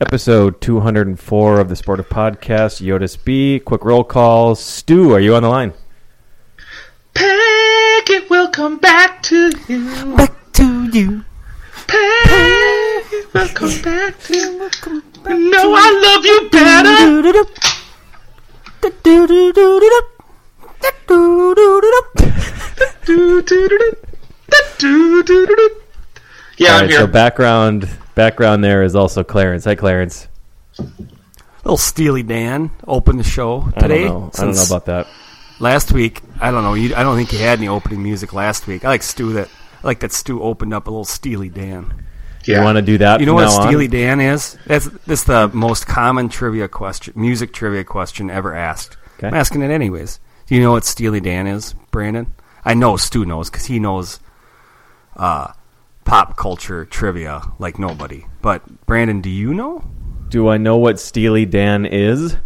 Episode 204 of the Sportive Podcast, Yotis B. Quick roll call. Stu, are you on the line? Packet will come back to you. back to you. Packet will come back to you. You know I love you better. Yeah, All I'm right, here. so background background there is also Clarence. Hi, Clarence. Little Steely Dan opened the show I today. don't know. I don't know about that. last week. I don't know. You, I don't think you had any opening music last week. I like Stu that. I like that Stu opened up a little Steely Dan. You want to do that You know from what now Steely on? Dan is? That's that's the most common trivia question, music trivia question ever asked. Okay. I'm asking it anyways. Do you know what Steely Dan is, Brandon? I know Stu knows because he knows uh, pop culture trivia like nobody. But Brandon, do you know? Do I know what Steely Dan is?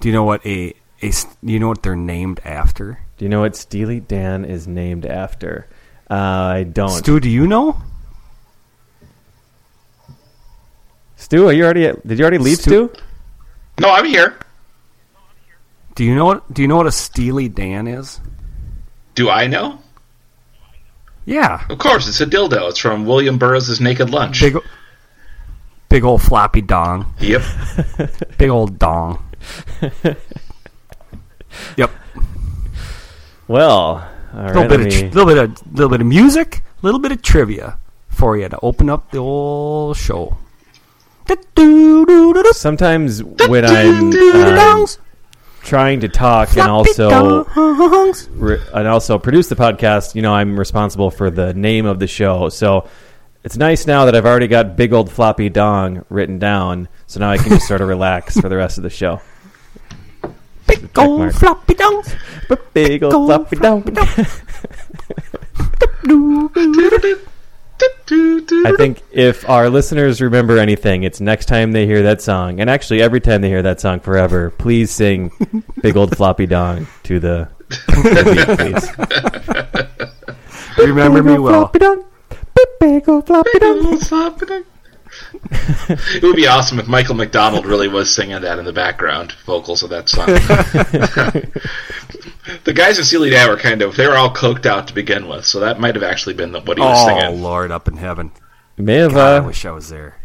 Do you know what a a s- do you know what they're named after? Do you know what Steely Dan is named after? Uh, I don't. Stu, do you know? Stu, are you already? Did you already leave, Stu- Stu? No, I'm here. Do you know what do you know what a Steely Dan is? Do I know? Yeah. Of course, it's a dildo. It's from William Burroughs' Naked Lunch. Big big old floppy dong. Yep. Big old dong. yep. Well, all right. little let bit of me- little bit of little bit of music, a little bit of trivia for you to open up the old show. Sometimes when I'm um, trying to talk and also re- and also produce the podcast, you know, I'm responsible for the name of the show. So it's nice now that I've already got big old floppy dong written down. So now I can just sort of relax for the rest of the show. big old mark. floppy dongs. Big old old floppy dong. I think if our listeners remember anything, it's next time they hear that song, and actually every time they hear that song forever, please sing "Big Old Floppy Dong" to the, the beat, please. Remember me well. Big old floppy dong. it would be awesome if Michael McDonald really was singing that in the background vocals of that song. the guys in Steely Dan were kind of they were all coked out to begin with, so that might have actually been the, what he was Oh singing. Oh Lord, up in heaven. May have. God, I Uh, wish I was there.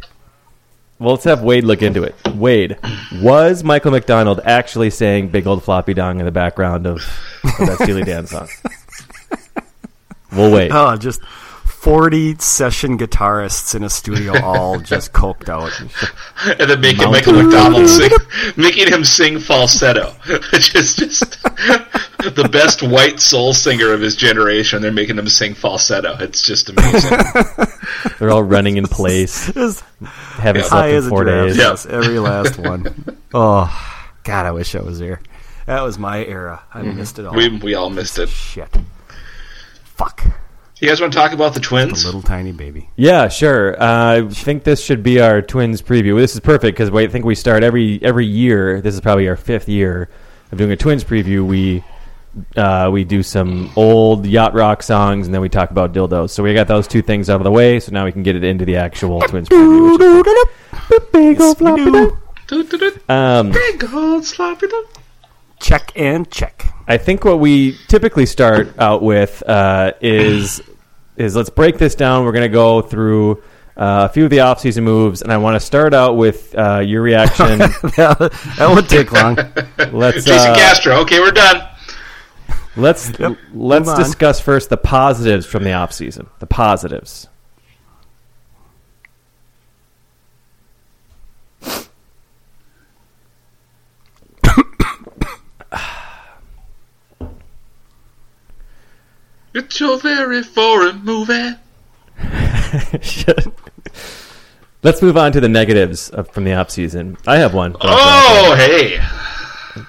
well, let's have Wade look into it. Wade, was Michael McDonald actually saying "Big Old Floppy Dong" in the background of, of that Steely Dan song? We'll wait. Oh, just forty session guitarists in a studio, all just coked out. and then making Mountain Michael McDonald sing, making him sing falsetto, which is just the best white soul singer of his generation. They're making him sing falsetto. It's just amazing. They're all running in place, As haven't high slept in four days. Yeah. Yes, every last one. Oh, God, I wish I was there. That was my era. I mm-hmm. missed it all. we we all missed it. Shit. Fuck. You guys want to talk about the twins? A little tiny baby. Yeah, sure. Uh, I think this should be our twins preview. This is perfect because I think we start every every year. This is probably our fifth year of doing a twins preview. We uh, we do some old yacht rock songs and then we talk about dildos. So we got those two things out of the way. So now we can get it into the actual twins preview. which is- Big old floppy. Um, Big old sloppy doo. Check and check. I think what we typically start out with uh, is is let's break this down. We're going to go through uh, a few of the off-season moves, and I want to start out with uh, your reaction. that won't take long. let's Jason uh, Castro. Okay, we're done. let's Yep, let's discuss first the positives from the off-season. The positives. It's your very foreign movie. Shit. Let's move on to the negatives of, from the off season. I have one. Oh, hey.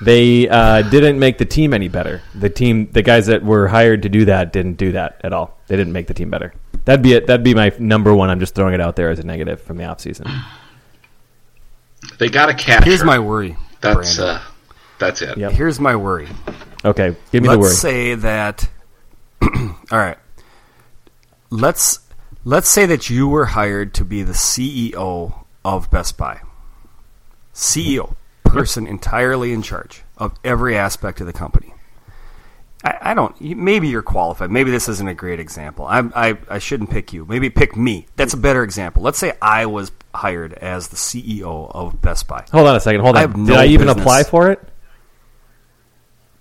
They uh, didn't make the team any better. The team, the guys that were hired to do that, didn't do that at all. They didn't make the team better. That'd be it. That'd be my number one. I'm just throwing it out there as a negative from the off season. They got a catcher. Here's my worry. That's uh, that's it. Yep. Here's my worry. Okay, give me let's the word. say that. all right. Let's let's say that you were hired to be the CEO of Best Buy. CEO, mm-hmm. person entirely in charge of every aspect of the company. I, I don't. Maybe you're qualified. Maybe this isn't a great example. I, I I shouldn't pick you. Maybe pick me. That's a better example. Let's say I was hired as the CEO of Best Buy. Hold on a second. Hold I on. have Did no I even business. apply for it?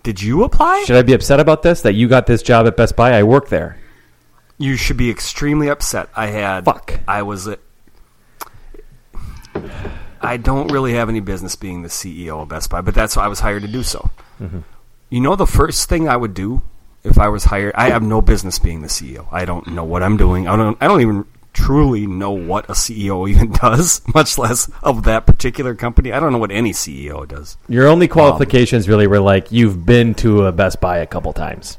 Did you apply? Should I be upset about this? That you got this job at Best Buy? I work there. You should be extremely upset. I had. Fuck. I was. A, I don't really have any business being the CEO of Best Buy, but that's why I was hired to do so. Mm-hmm. You know, the first thing I would do if I was hired, I have no business being the CEO. I don't know what I'm doing. I don't. I don't even truly know what a CEO even does, much less of that particular company. I don't know what any CEO does. Your only um, qualifications really were like you've been to a Best Buy a couple times.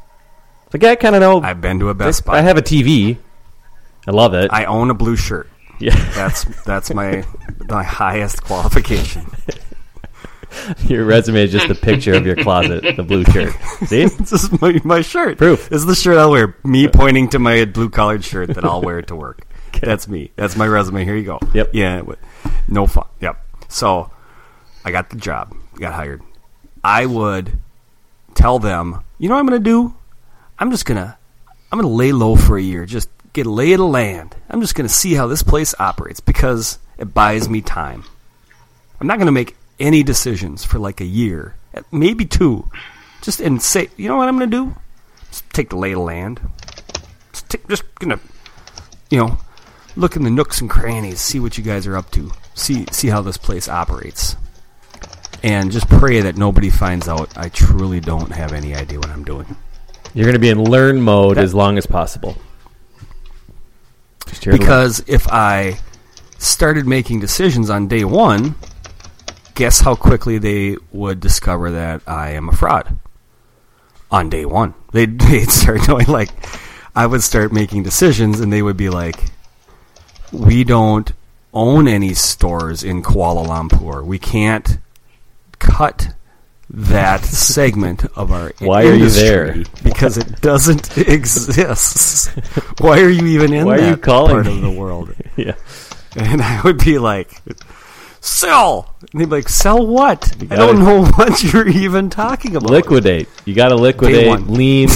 It's Like yeah, I kind of know. I've been to a Best Buy. I have a TV. I love it. I own a blue shirt. yeah, That's that's my my highest qualification. your resume is just a picture of your closet, the blue shirt. See? This is my, my shirt. Proof. This is the shirt I'll wear. Me pointing to my blue collared shirt that I'll wear to work. That's me. That's my resume. Here you go. Yep. Yeah. No fun. Yep. So I got the job. Got hired. I would tell them, you know what I'm going to do? I'm just going to, I'm going to lay low for a year. Just get a lay of the land. I'm just going to see how this place operates because it buys me time. I'm not going to make any decisions for like a year, maybe two. Just and say, you know what I'm going to do? Just take the lay of the land. Just, take, just gonna, you know, look in the nooks and crannies, see what you guys are up to, see see how this place operates, and just pray that nobody finds out I truly don't have any idea what I'm doing. You're going to be in learn mode as long as possible. Because if I started making decisions on day one, guess how quickly they would discover that I am a fraud. On day one, they'd, they'd start knowing. Like, I would start making decisions, and they would be like, "We don't own any stores in Kuala Lumpur. We can't cut." That segment of our Why are you there? Because it doesn't exist. Why are you even in Why are that you calling part me? of the world? yeah. And I would be like, sell. And they'd be like, sell what? I gotta- don't know what you're even talking about. Liquidate. You got to liquidate. Lean.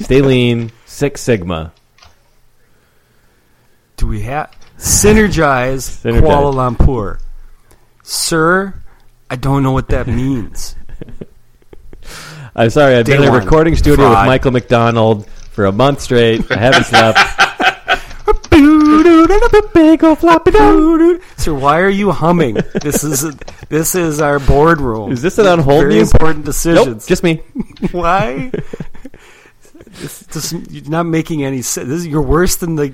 stay lean. Six Sigma. Do we have synergize, Synergize. Kuala Lumpur? Sir, I don't know what that means. I'm sorry. I've Day been in a one. recording studio with Michael McDonald for a month straight. I haven't slept. Big ol' floppy doo. So why are you humming? This is this is our boardroom. Is this an on hold Very music? important Nope, just me. Why? this, this, you're not making any sense. This is, you're worse than the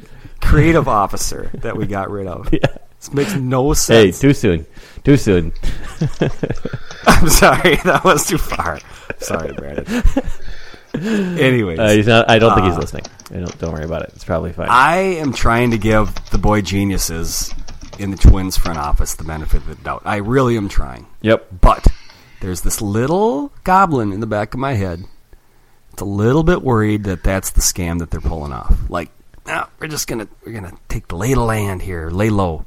creative officer that we got rid of. Yeah. This makes no sense. Hey, too soon. Too soon. I'm sorry, that was too far. Sorry, Brandon. Anyways, Uh, he's not, I don't think he's Uh, listening. I don't, don't worry about it. It's probably fine. I am trying to give the boy geniuses in the Twins front office the benefit of the doubt. I really am trying. yep. But there's this little goblin in the back of my head. It's a little bit worried that that's the scam that they're pulling off. Like, no, we're just gonna we're gonna take the lay of the land here, lay low.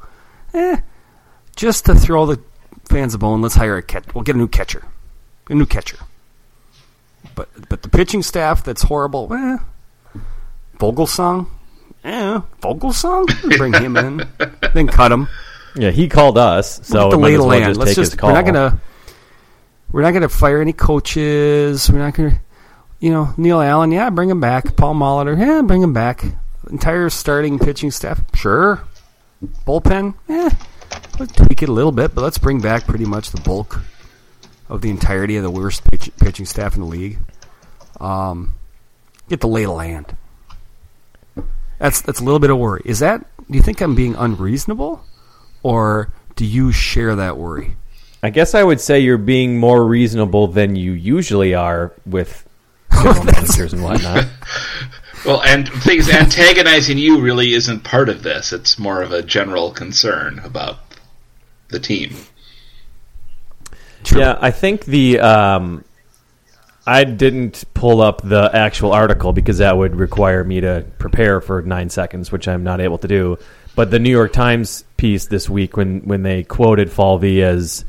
Eh, just to throw the fans a bone. Let's hire a catch. We'll get a new catcher, a new catcher. But but the pitching staff that's horrible. Eh, Vogelsong. Eh, Vogelsong. Bring him in, then cut him. Yeah, he called us, so Look at the we might lay as of well land. just Let's take just his call. we're not gonna we're not gonna fire any coaches. We're not gonna you know Neil Allen. Yeah, bring him back. Paul Molitor. Yeah, bring him back. Entire starting pitching staff. Sure. Bullpen. Yeah, let's tweak it a little bit, but let's bring back pretty much the bulk of the entirety of the worst pitch, pitching staff in the league. Um, get the lay of the land. That's that's a little bit of worry. Is that? Do you think I'm being unreasonable, or do you share that worry? I guess I would say you're being more reasonable than you usually are with general managers and whatnot. Well, and things antagonizing you really isn't part of this. It's more of a general concern about the team. Yeah, I think the um, I didn't pull up the actual article because that would require me to prepare for nine seconds, which I'm not able to do. But the New York Times piece this week, when when they quoted Falvey as,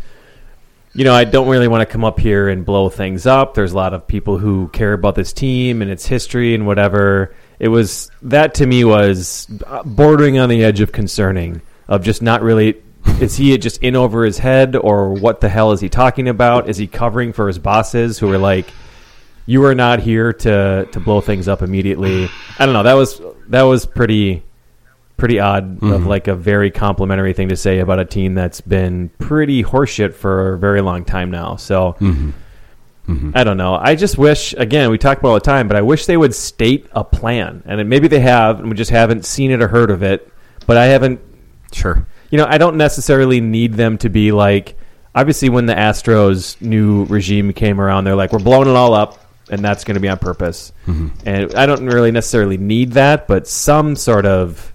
you know, I don't really want to come up here and blow things up. There's a lot of people who care about this team and its history and whatever. It was that to me was uh, bordering on the edge of concerning, of just not really is he just in over his head or what the hell is he talking about is he covering for his bosses who are like you are not here to to blow things up immediately i don't know that was that was pretty pretty odd of mm-hmm. like a very complimentary thing to say about a team that's been pretty horseshit for a very long time now so mm-hmm. Mm-hmm. I don't know. I just wish, again, we talk about all the time, but I wish they would state a plan. And maybe they have, and we just haven't seen it or heard of it. But I haven't Sure. you know, I don't necessarily need them to be like. Obviously, when the Astros' new regime came around, they're like, "We're blowing it all up," and that's going to be on purpose. And I don't really necessarily need that, but some sort of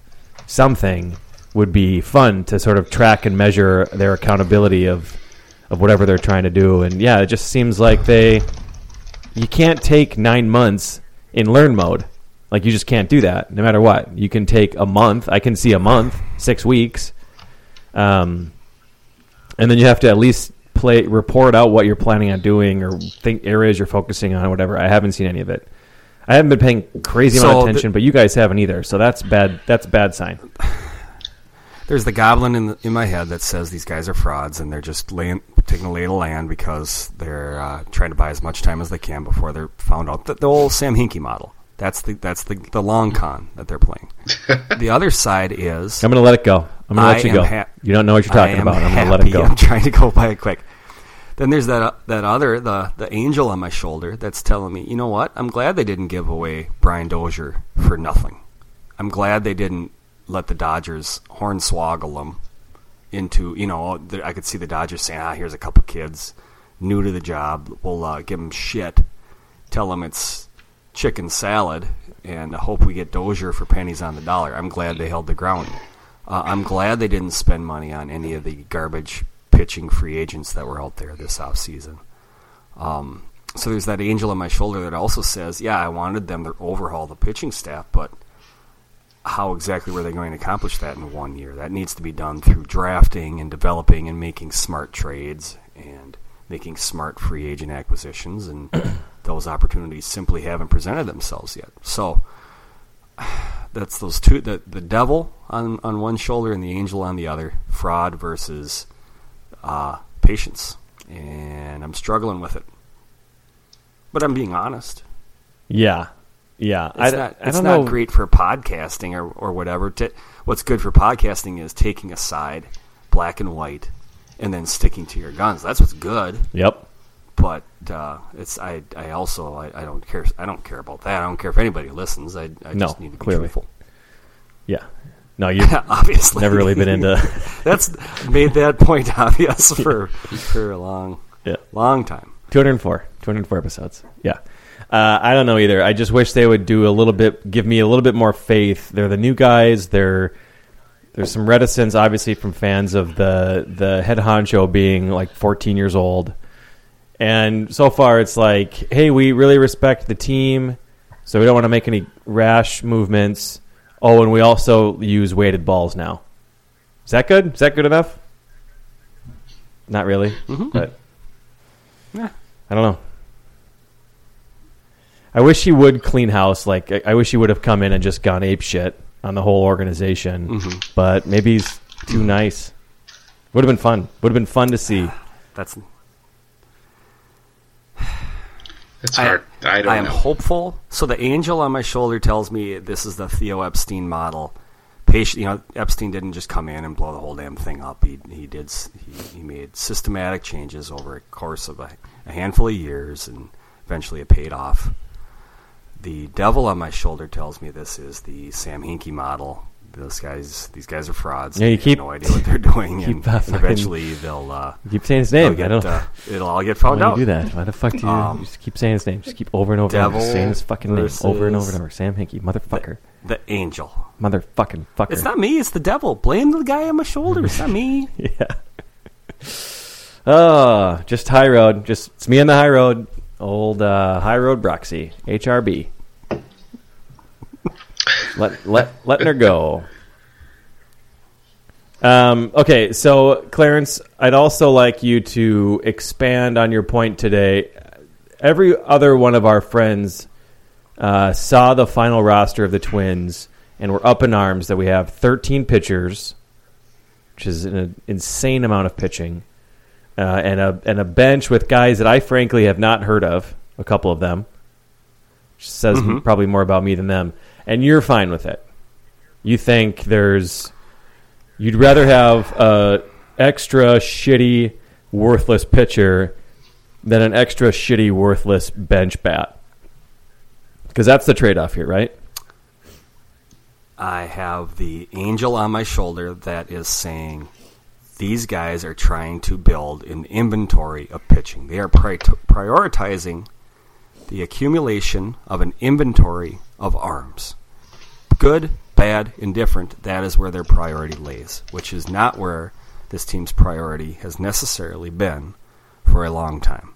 something would be fun to sort of track and measure their accountability of of whatever they're trying to do. And yeah, it just seems like they you can't take nine months in learn mode. Like you just can't do that, no matter what. You can take a month. I can see a month, six weeks, um, and then you have to at least play report out what you're planning on doing or think areas you're focusing on, or whatever. I haven't seen any of it. I haven't been paying crazy amount So of the- attention, but you guys haven't either. So that's bad. That's a bad sign. There's the goblin in, the, in my head that says these guys are frauds and they're just laying, taking a lay of the land because they're uh, trying to buy as much time as they can before they're found out. The, the old Sam Hinkie model. That's the that's the, the long con that they're playing. the other side is I'm going to let it go. I'm going to let you go. hap- you don't know what you're I talking am about. I'm going to let it go. I'm trying to go by it quick. Then there's that uh, that other the the angel on my shoulder that's telling me, you know what? I'm glad they didn't give away Brian Dozier for nothing. I'm glad they didn't let the Dodgers hornswoggle them into you know I could see the Dodgers saying, ah, here's a couple kids new to the job. We'll uh, give them shit, tell them it's chicken salad, and hope we get Dozier for pennies on the dollar. I'm glad they held the ground. Uh, I'm glad they didn't spend money on any of the garbage pitching free agents that were out there this offseason. Um, so there's that angel on my shoulder that also says, yeah, I wanted them to overhaul the pitching staff, but how exactly were they going to accomplish that in one year? That needs to be done through drafting and developing and making smart trades and making smart free agent acquisitions, and those opportunities simply haven't presented themselves yet. So that's those two the the devil on on one shoulder and the angel on the other fraud versus uh, patience and i'm struggling with it but i'm being honest Yeah, yeah. it's I, not it's don't not know. great for podcasting or, or whatever what's good for podcasting is taking a side black and white and then sticking to your guns that's what's good Yep. but uh, it's I, I also I, I don't care I don't care about that I don't care if anybody listens I, I No, just need to be clearly. truthful Yeah. No, you've obviously. never really been into. That's made that point obvious for for a long, Yeah. long time. 204 204 episodes. Yeah. Uh, i don't know either. I just wish they would do a little bit give me a little bit more faith. They're the new guys. They're there's some reticence obviously from fans of the the head honcho being like 14 years old. And so far it's like hey we really respect the team so we don't want to make any rash movements oh and we also use weighted balls now is that good is that good enough not really mm-hmm. but Yeah. I don't know. I wish he would clean house. Like I, I wish he would have come in and just gone ape shit on the whole organization. Mm-hmm. But maybe he's too nice. Would have been fun. Would have been fun to see. That's It's hard. I, don't I am know. hopeful. So the angel on my shoulder tells me this is the Theo Epstein model. Patient, you know, Epstein didn't just come in and blow the whole damn thing up. He he did he, he made systematic changes over a course of a, a handful of years, and eventually it paid off. The devil on my shoulder tells me this is the Sam Hinkie model. Those guys, these guys are frauds. Yeah, you keep- no idea what they're doing, and, fucking- eventually they'll. Uh, keep saying his name. get, I don't. uh, it'll all get why found do out. do that? Why the fuck do you, Um, you just keep saying his name? Just keep over and over, and over saying his fucking name over and over and over. Sam Hinkie, motherfucker, The angel. motherfucking fucker. It's not me. It's the devil. Blame the guy on my shoulder. It's not me. Yeah. Oh, just high road. Just it's me on the high road. Old uh, high road Broxy, HRB. Let let letting her go. Um, okay, so Clarence, I'd also like you to expand on your point today. Every other one of our friends uh, saw the final roster of the Twins and were up in arms that we have 13 pitchers, which is an insane amount of pitching, uh, and a and a bench with guys that I frankly have not heard of. A couple of them, which says probably more about me than them. And you're fine with it. You think there's you'd rather have a extra shitty, worthless pitcher than an extra shitty, worthless bench bat. Because that's the trade-off here, right? I have the angel on my shoulder that is saying these guys are trying to build an inventory of pitching. They are pri- prioritizing the accumulation of an inventory of arms. Good, bad, indifferent, that is where their priority lays, which is not where this team's priority has necessarily been for a long time.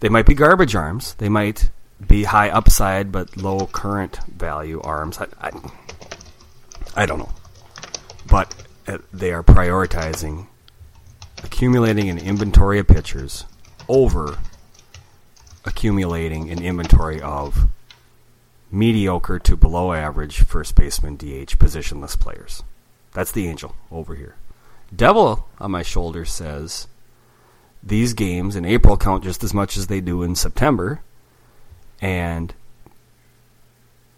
They might be garbage arms. They might be high upside but low current value arms. I, I, I don't know. But uh, they are prioritizing accumulating an inventory of pitchers over accumulating an inventory of mediocre to below average first baseman DH positionless players. That's the angel over here. Devil on my shoulder says these games in April count just as much as they do in September, and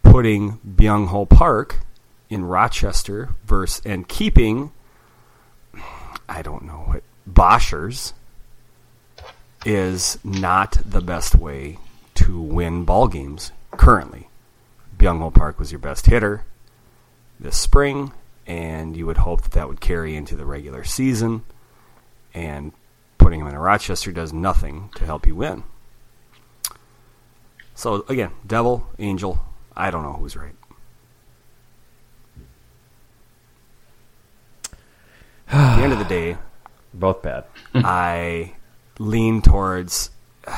putting Byung Ho Park in Rochester versus and keeping I don't know what Boschers is not the best way to win ball games currently. Byung Ho Park was your best hitter this spring, and you would hope that that would carry into the regular season. And putting him in a Rochester does nothing to help you win. So again, devil, angel, I don't know who's right. At the end of the day, Both bad. I lean towards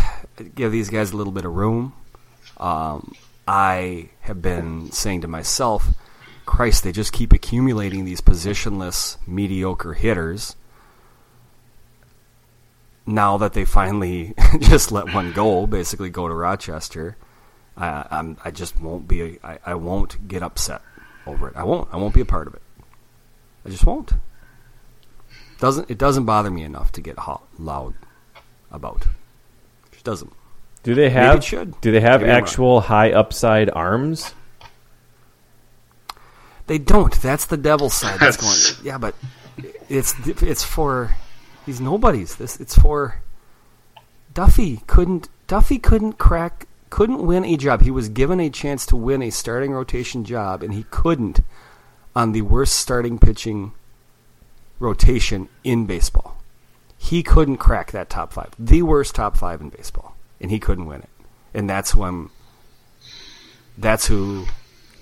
give these guys a little bit of room. Um, I have been saying to myself, Christ, they just keep accumulating these positionless, mediocre hitters. Now that they finally just let one go, basically go to Rochester, I, I'm, I just won't be. I, I won't get upset over it. I won't. I won't be a part of it. I just won't. Doesn't it doesn't bother me enough to get hot, loud about. It doesn't. Do they have? it should. Do they have Maybe I'm actual high upside arms? They don't. That's the devil side that's, That's- going. Yeah, but it's it's for these nobodies. This it's for Duffey couldn't Duffey couldn't crack couldn't win a job. He was given a chance to win a starting rotation job and he couldn't on the worst starting pitching rotation in baseball. He couldn't crack that top 5. The worst top 5 in baseball and he couldn't win it. And that's when that's who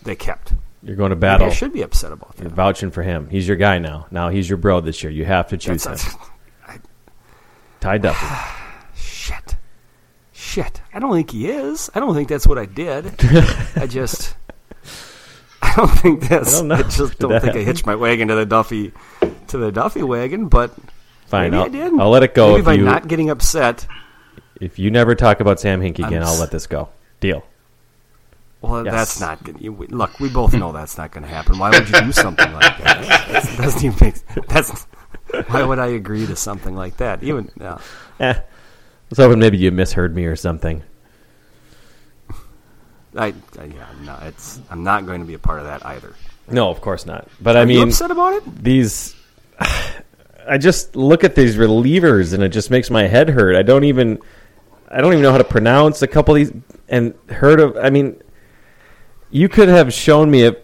they kept. You're going to Maybe battle. I should be upset about You're vouching for him. He's your guy now. Now he's your bro this year. You have to choose That's him. Ty Duffey. shit. Shit. I don't think he is. I don't think that's what I did. I just. I don't think that's. I I, don't know. just don't that think I hitched my wagon to the Duffey, to the Duffey wagon. But Fine. maybe I'll, I did. I'll let it go. Maybe by you not getting upset. If you never talk about Sam Hinkie again, I'm I'll let this go. Deal. Well, Yes. that's not good. You, look, we both know that's not going to happen. Why would you do something like that? That doesn't even make. That's. Why would I agree to something like that? Even yeah. Eh. I was hoping maybe you misheard me or something. I, I yeah no. It's. I'm not going to be a part of that either. No, of course not. But I Are you mean, upset about it? these. I just look at these relievers and it just makes my head hurt. I don't even. I don't even know how to pronounce a couple of these and heard of. I mean, you could have shown me if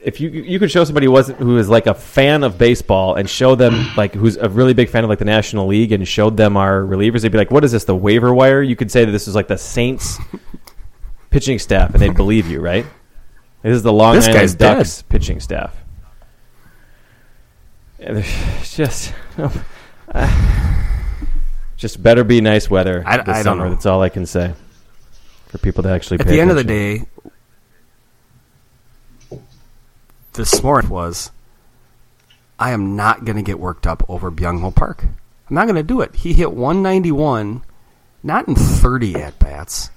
if you you could show somebody who wasn't who is like a fan of baseball and show them like who's a really big fan of like the National League and showed them our relievers, they'd be like, "What is this? The waiver wire?" You could say that this is like the Saints pitching staff, and they'd believe you, right? This is the Long This Island guy's dead. Ducks pitching staff. And just, uh, just better be nice weather I- this I don't summer. know. That's all I can say for people to actually. At pay the end of the day, this morning was, I am not going to get worked up over Byung Ho Park. I'm not going to do it. He hit 191, not in 30 at bats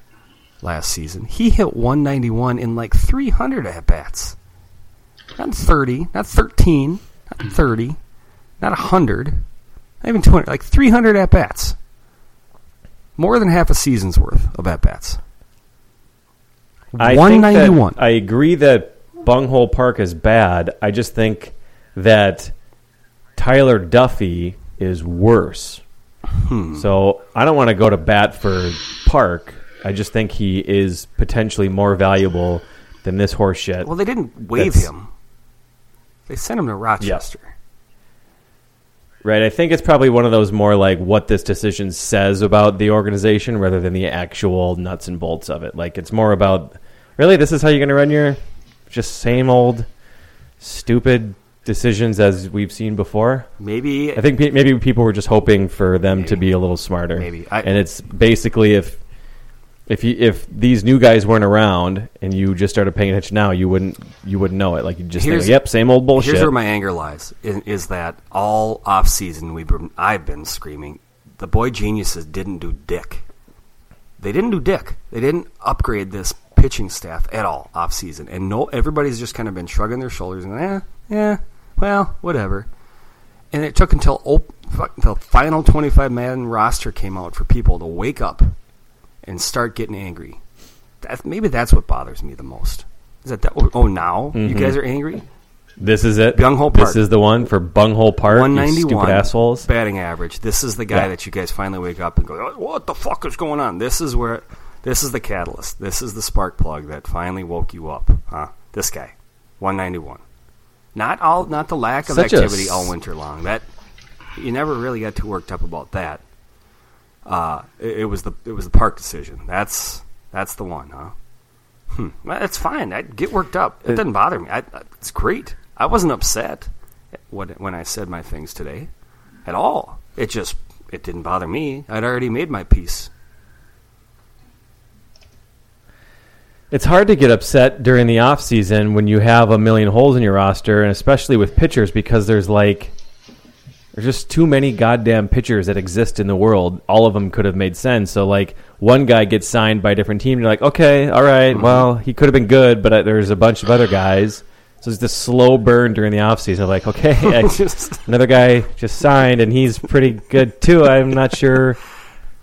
last season. He hit 191 in like 300 at bats. Not 30, not 13, not 30, not 100, not even 200, like 300 at bats. More than half a season's worth of at bats. I One think that- ninety one. I agree that Bunghole Park is bad. I just think that Tyler Duffey is worse. Hmm. So I don't want to go to bat for Park. I just think he is potentially more valuable than this horse shit. Well, they didn't waive him. They sent him to Rochester. Right. I think it's probably one of those more like what this decision says about the organization rather than the actual nuts and bolts of it. Like it's more about really this is how you're going to run your just same old stupid decisions as we've seen before. Maybe I think pe- maybe people were just hoping for them to be a little smarter. Maybe. I- and it's basically if if you, if these new guys weren't around and you just started paying attention now, you wouldn't you wouldn't know it. Like you just Here's- think, yep, same old bullshit. Here's where my anger lies: is, is that all off season we've been, I've been screaming, the boy geniuses didn't do dick. They didn't do dick. They didn't upgrade this pitching staff at all off season, and no, everybody's just kind of been shrugging their shoulders and eh, yeah, well, whatever. And it took until op- the final 25 man roster came out for people to wake up and start getting angry. That, maybe that's what bothers me the most. Is that, that oh, oh now you mm-hmm. guys are angry? This is it. Bunghole Park. This is the one for Bunghole Park. One ninety one stupid assholes. batting average. This is the guy Yeah. that you guys finally wake up and go, "Oh, "What the fuck is going on?" This is where, this is the catalyst. This is the spark plug that finally woke you up, huh? This guy, one ninety one. Not all, not the lack of Such activity all winter long. That you never really got too worked up about that. Uh, it, it was the it was the park decision. That's that's the one, huh? Hmm. Well, That's fine. I get worked up. It, doesn't bother me. I, it's great. I wasn't upset when when I said my things today, at all. It just it didn't bother me. I'd already made my peace. It's hard to get upset during the off season when you have a million holes in your roster, and especially with pitchers because there's like there's just too many goddamn pitchers that exist in the world. All of them could have made sense. So like one guy gets signed by a different team, you're like, okay, all right, mm-hmm. well he could have been good, but uh, there's a bunch of other guys. So it's this slow burn during the off season. Like, okay, I- Just- another guy just signed and he's pretty good too. I'm not sure.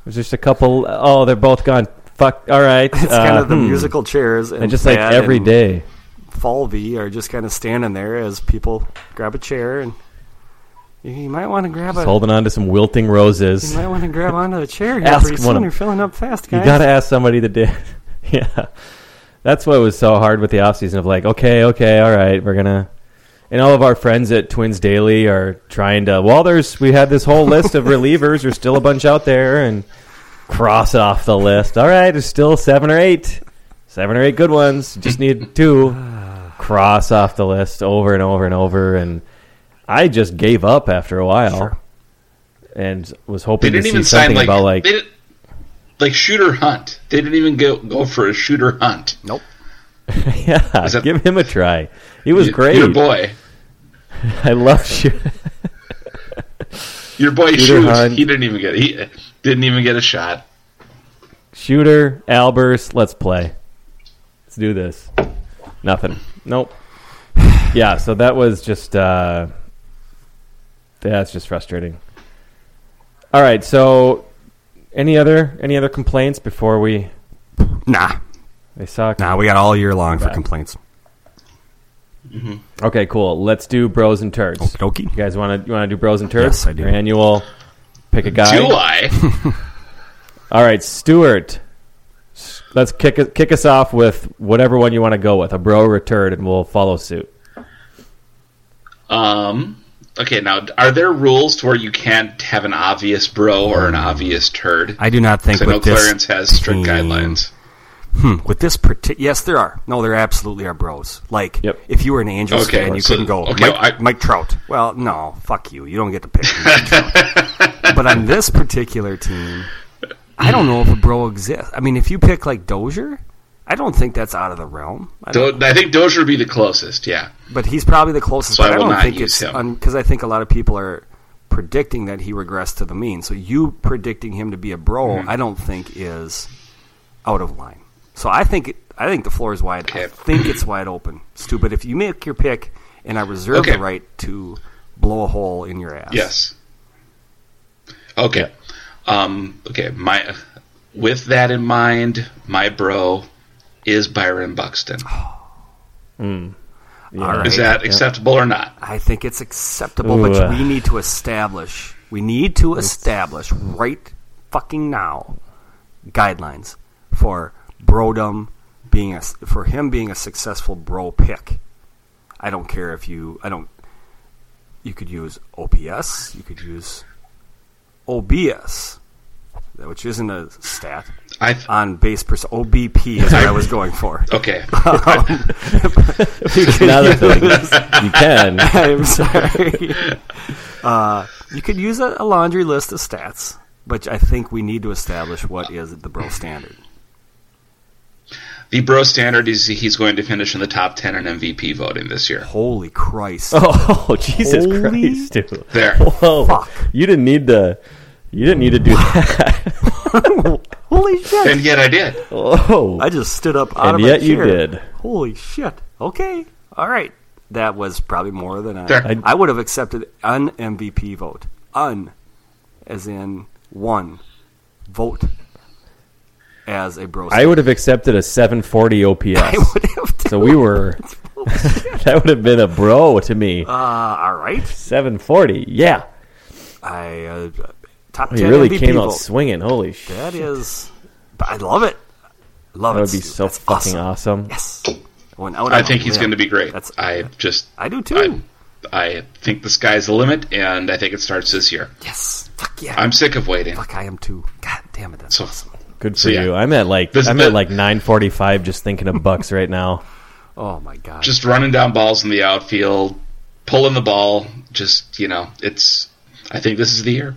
There's just a couple. Oh, they're both gone. Fuck. All right. It's kind of uh, the hmm. musical chairs and, And just like every day. every and day. Falvey are just kind of standing there as people grab a chair and you, might want to grab Just a holding on to some wilting roses. you might want to grab onto the chair here Ask pretty soon. of- You're filling up fast, guys. You got to ask somebody that did. yeah. That's what was so hard with the off season of like, okay, okay, all right, we're gonna. And all of our friends at Twins Daily are trying to. Well, there's we had this whole list of relievers. There's still a bunch out there, and cross off the list. All right, there's still seven or eight, seven or eight good ones. Just need two. Cross off the list over and over and over, and I just gave up after a while, and was They hoping didn't to see even sign something like about like they didn't, like Shooter Hunt. They didn't even go go for a Shooter Hunt. Nope. yeah, that- give him a try. He was Y- great. Your boy, I love shoot. your boy Shooter shoot. hunt. He didn't even get he didn't even get a shot. Shooter, Albers, let's play. Let's do this. Nothing. Nope. Yeah, so that was just uh that's just frustrating. All right, so any other any other complaints before we Nah, they suck? nah. We got all year long for Bad. complaints. Okay, cool. Let's do bros and turds. Okey-dokey. You guys want to you want to do bros and turds? Yes, I do. Your annual pick a guy. Do I? All right, Stuart. Let's kick kick us off with whatever one you want to go with, a bro or a turd, and we'll follow suit. Um. Okay, now are there rules to where you can't have an obvious bro or an obvious turd? I do not think. I know with this Clarence has strict team- guidelines. Hmm, with this particular, yes, there are. No, there absolutely are bros. Like, Yep. if you were an Angels Okay, fan, you so- couldn't go okay, Mike, I- Mike Trout. Well, no, fuck you. You don't get to pick. Mike Trout. but on this particular team, I don't know if a bro exists. I mean, if you pick like Dozier, I don't think that's out of the realm. I don't- I think Dozier would be the closest. Yeah. but he's probably the closest. So I but I, will don't not think use it's because I think a lot of people are predicting that he regressed to the mean. So you predicting him to be a bro, Mm-hmm. I don't think is out of line. So I think it, I think the floor is wide. I think it's wide open. Stu, but if you make your pick, and I reserve Okay. the right to blow a hole in your ass. Yes. Okay. Um, okay. My with that in mind, my bro is Byron Buxton. All right. Is that acceptable or not? I think it's acceptable, Ooh, but uh, we need to establish. We need to establish right fucking now guidelines for brodom being a for him being a successful bro pick. I don't care if you. I don't. You could use OPS. You could use OBS, which isn't a stat I on base per OBP is what I was going for. okay. Another thing, you can. I'm sorry. Uh, you could use a, a laundry list of stats, but I think we need to establish what is the bro standard. the bro standard is he's going to finish in the top ten in MVP voting this year. Holy Christ! Oh, Jesus Holy Christ, dude. There. Whoa. Fuck. You didn't need to. You didn't need to do that. Holy shit! And yet I did. oh, I just stood up out and of my yet you chair. did. Holy shit! Okay, all right. That was probably more than I. There. I, I- would have accepted an MVP vote. Un, as in one, vote as a bro. I would have accepted a 740 OPS. I would have. Too. so we were. that would have been a bro to me. Uh, all right. 740. Yeah. I uh, top ten you really MVP came out swinging. Holy shit. That is, I love it. Love That it. would be Stu. so That's fucking awesome. Yes. Going out I think he's going to be great. That's I just I do too. I, I think the sky's the limit, and I think it starts this year. yes. Fuck yeah. I'm sick of waiting. Fuck, I am too. God damn it. That's So- awesome. Good for So, yeah. you. I'm at like This- I'm the- at like 945 just thinking of Bucks right now. Oh my god. Just running down balls in the outfield, pulling the ball. Just you know, it's. I think this is the year.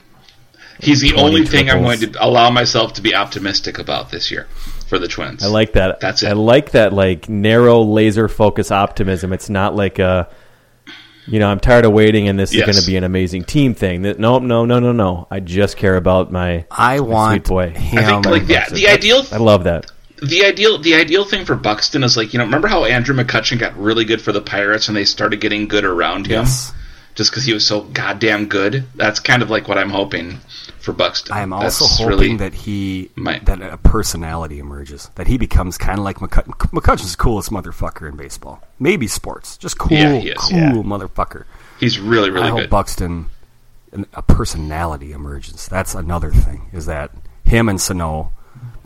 He's the only thing I'm going to allow myself to be optimistic about this year for the Twins. I like that. That's it. I like that like narrow laser focus optimism. It's not like a you know, I'm tired of waiting and this Yes. is going to be an amazing team thing. No, no, no, no, no. I just care about my I my want sweet boy. him. I think like the, the ideal I love that. the ideal the ideal thing for Buxton is like you know remember how Andrew McCutchen got really good for the Pirates and they started getting good around him Yes. just because he was so goddamn good. That's kind of like what I'm hoping for Buxton. I am also That's hoping really- that he my- that a personality emerges. That he becomes kind of like McCutchen. McCutchen's the coolest motherfucker in baseball. Maybe sports. Just cool, Yeah, is, cool yeah. motherfucker. he's really really I hope good. Buxton a personality emerges. That's another thing. Is that him and Sano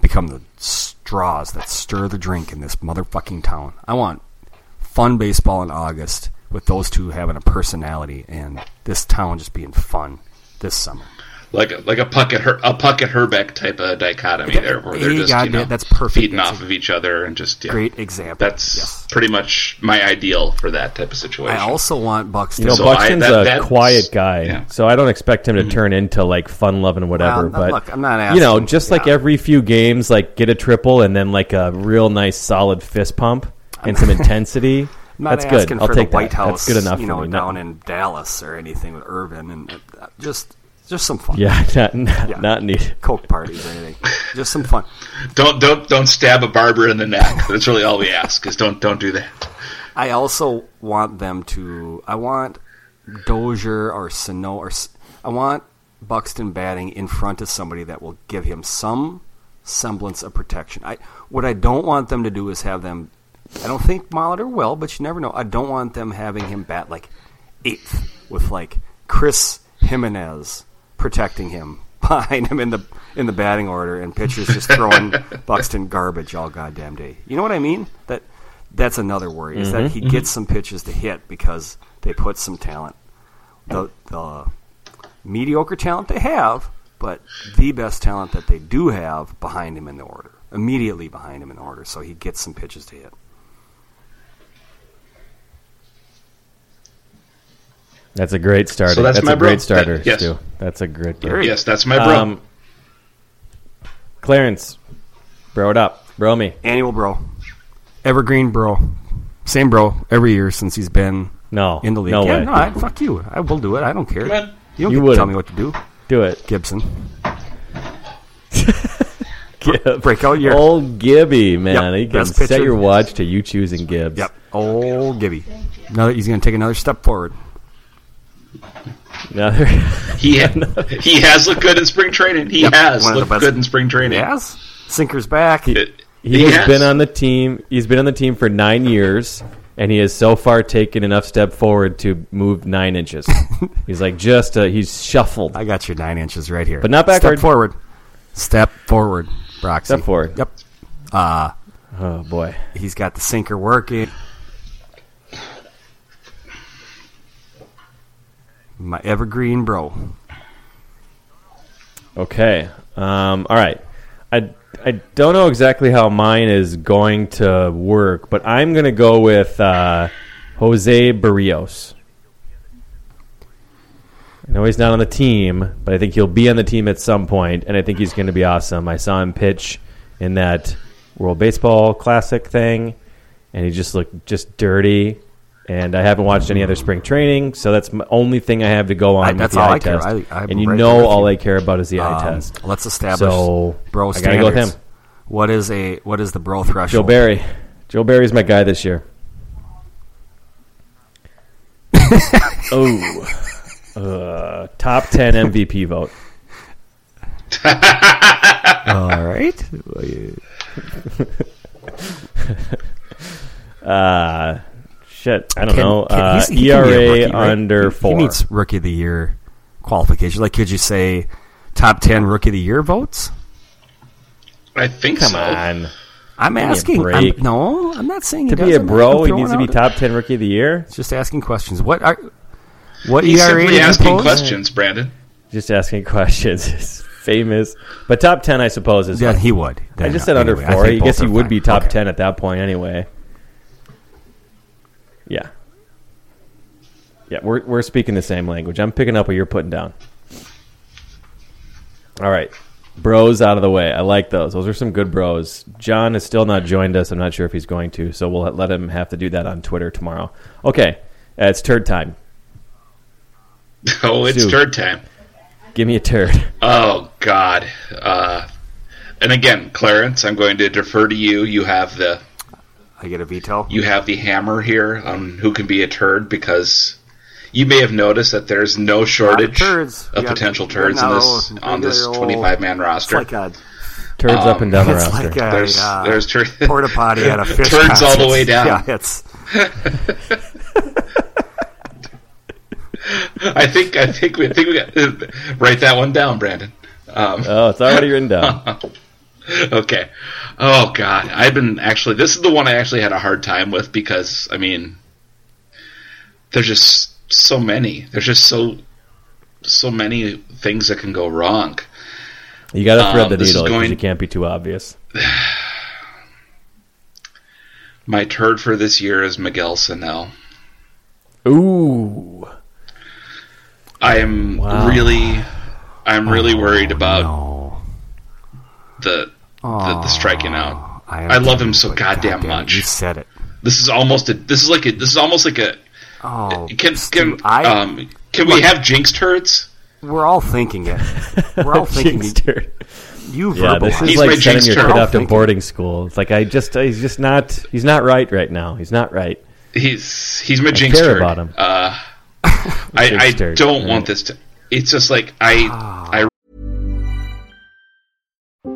become the straws that stir the drink in this motherfucking town. I want fun baseball in August with those two having a personality and this town just being fun this summer. Like a, like a Puckett Her, a Puckett Hrbek type of dichotomy Yeah, there, where they're yeah, just yeah, you know that's perfect. feeding That's off of each other and just yeah. Great example. That's yes. pretty much my ideal for that type of situation. I also want Buxton. You know, So I- Buxton's that- a quiet guy, yeah. so I don't expect him to turn into like fun loving whatever. Well, but look, I'm not you know, asking- just like yeah. every few games, like get a triple and then like a real nice solid fist pump and some intensity. Not That's good. asking I'll take the White that. House, That's good enough you know, down in Dallas or anything with Irvin, and uh, just just some fun. yeah, not, not, Yeah. not needed. Coke parties or anything. Just some fun. don't don't don't stab a barber in the neck. That's really all we ask. Is don't don't do that. I also want them to. I want Dozier or Sano or I want Buxton batting in front of somebody that will give him some semblance of protection. I what I don't want them to do is have them. I don't think Molitor will, but you never know. I don't want them having him bat like eighth with like Chris Gimenez protecting him behind him in the in the batting order, and pitchers just throwing Buxton garbage all goddamn day. You know what I mean? That that's another worry is that mm-hmm, he mm-hmm. gets some pitches to hit because they put some talent, the the mediocre talent they have, but the best talent that they do have behind him in the order, immediately behind him in the order, so he gets some pitches to hit. That's a great starter. So that's my a bro. great starter, That- yes. Stu. That's a great. Gary. Yes, that's my bro. Um, Clarence, bro it up, bro me. Annual bro, evergreen bro, same bro every year since he's been No, in the league. no yeah, way. no, I, fuck you. I will do it. I don't care. You don't You get to tell me what to do, Do it. Gibson. Gibbs. breakout year. Old Gibby, man. Yep, He can set your watch to you choosing Gibbs. Yep, old Gibby. Now that he's going to take another step forward. Another- He ha- he has looked good in spring training. He has one of the looked good in spring training. Yes, sinker's back. It- he has has. been on the team. He's been on the team for nine years, and he has so far taken enough step forward to move nine inches. he's like just uh, he's shuffled. I got your nine inches right here, But not backward. Step forward. Step forward, Broxy. Step forward. Yep. Oh boy. He's got the sinker working. My evergreen bro. Okay. Um, all right. I I don't know exactly how mine is going to work, but I'm going to go with uh, Jose Berrios. I know he's not on the team, but I think he'll be on the team at some point, and I think he's going to be awesome. I saw him pitch in that World Baseball Classic thing, and he just looked just dirty. And I haven't watched any other spring training, so that's the only thing I have to go on I- with the all eye I care. test. I- and you right know all you. I care about is the eye Um, test. Let's establish So bro I gotta go with him. What is a what is the bro threshold? Joe? Barry. Joe Barry's my guy this year. oh, uh, top ten MVP vote. All right. Uh, shit, I don't Can- know. can- uh, he can be a ERA rookie, right? under He- four. He meets rookie of the year qualification. Like, could you say top ten rookie of the year votes? I think Come so. on, I'm asking. I'm, no, I'm not saying to he be a bro, he needs to be top ten rookie of the year. Just asking questions. What are what He's ERA simply you asking pose? questions, Brandon. Just asking questions. Famous, but top ten, I suppose, is. Yeah, fine. he would. I just said under anyway, I four. think I guess he would fine. be top Okay. ten at that point anyway. Yeah. Yeah, we're we're speaking the same language. I'm picking up what you're putting down. All right. Bros out of the way. I like those. Those are some good bros. John has still not joined us. I'm not sure if he's going to, so we'll let him have to do that on Twitter tomorrow. Okay. Uh, it's turd time. Oh, it's Stu. turd time. Give me a turd. Oh God. Uh, and again, Clarence, I'm going to defer to you. You have the I get a veto. you have the hammer here on who can be a turd because you may have noticed that there's no shortage turds. of You potential you got turds in this on this 25 man It's roster. like a Turds up and down the roster. like a There's- uh, there's tur- porta potty at a fish. Turds all the way down. Yeah, it's I think I think we I think we got write that one down, Brandon. Um, oh, it's already written down. okay. Oh God, I've been actually. This is the one I actually had a hard time with because I mean, there's just so many. There's just so so many things that can go wrong. You got to thread Um, the needle because going- you can't be too obvious. My turd for this year is Miguel Sano. Ooh. I am Wow. really, I'm really worried about no. the, the the striking out. am I love him so goddamn goddamn much. You said it. This is almost a. This is like a. This is almost like a. Oh, Can Stu, can I, um can we have jinx turds? we're all thinking it. We're all thinking Jinx turd. you Yeah, this is He's like my sending jinx your turd. kid off to boarding school. It's like I just he's just not he's not right right now. He's not right. He's he's my jinx care turd. about him. Uh, I I don't All want this to. It's just like I I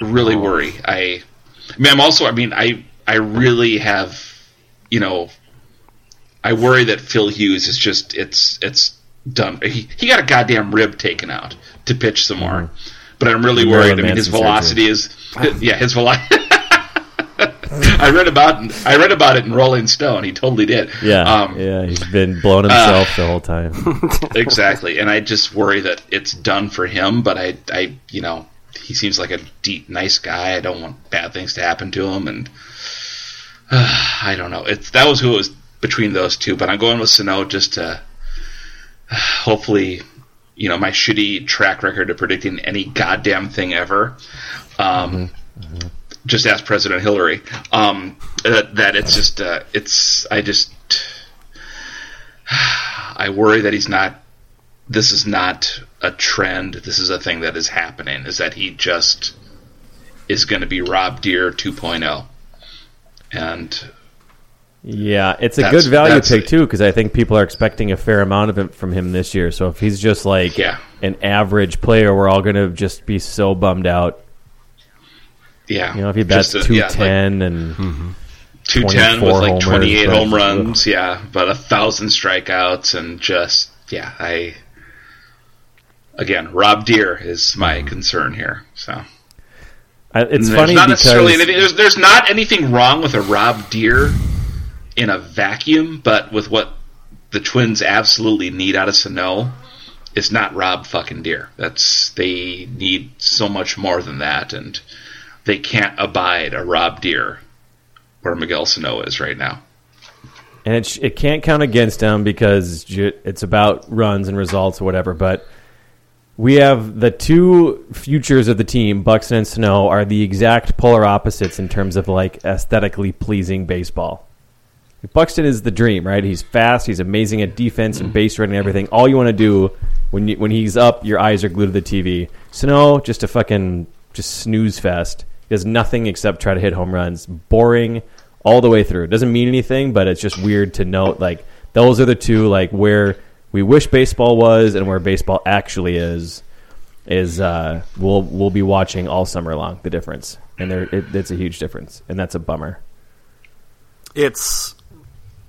Really worry. I, I mean, I'm also. I mean, I I really have, you know, I worry that Phil Hughes is just it's it's done. He he got a goddamn rib taken out to pitch some more, but I'm really Marilyn worried. I mean, his velocity is yeah, his velocity. I read about I read about it in Rolling Stone. He totally did. Yeah, Um, yeah, he's been blowing himself the whole time. exactly. And I just worry that it's done for him. But I, I, you know, he seems like a deep, nice guy. I don't want bad things to happen to him, and uh, I don't know. It's that was who it was between those two. But I'm going with Sano just to hopefully, you know, my shitty track record of predicting any goddamn thing ever. Um, Just ask President Hillary. Um, uh, that it's just, uh, it's. I just, I worry that he's not this is not a trend. This is a thing that is happening. Is that he just is going to be Rob Deer 2.0, and Yeah, it's a good value pick too because I think people are expecting a fair amount of it from him this year. So if he's just like Yeah. an average player, we're all going to just be so bummed out. yeah, You know, if he bats just a- two yeah, like ten and mm-hmm. 210 with like homers, 28 but- home runs, yeah, but a thousand strikeouts and just yeah, I again, Rob Deer is my concern here. So I, it's there's funny not because necessarily anything, there's there's not anything wrong with a Rob Deer in a vacuum, but with what the Twins absolutely need out of Sano, it's not Rob fucking Deer. That's they need so much more than that, and they can't abide a Rob Deer where Miguel Sano is right now. and it, sh- it can't count against him because it's about runs and results or whatever. But we have the two futures of the team, Buxton and Sano, are the exact polar opposites in terms of like aesthetically pleasing baseball. Buxton is the dream, right? He's fast. He's amazing at defense and base running and everything. All you want to do when you, when he's up, your eyes are glued to the TV. Sano, just a fucking just snooze fest. He does nothing except try to hit home runs. Boring all the way through. It doesn't mean anything, but it's just weird to note. Like those are the two like where we wish baseball was and where baseball actually is. Is uh, we'll we'll be watching all summer long the difference, and there it, it's a huge difference, and that's a bummer. It's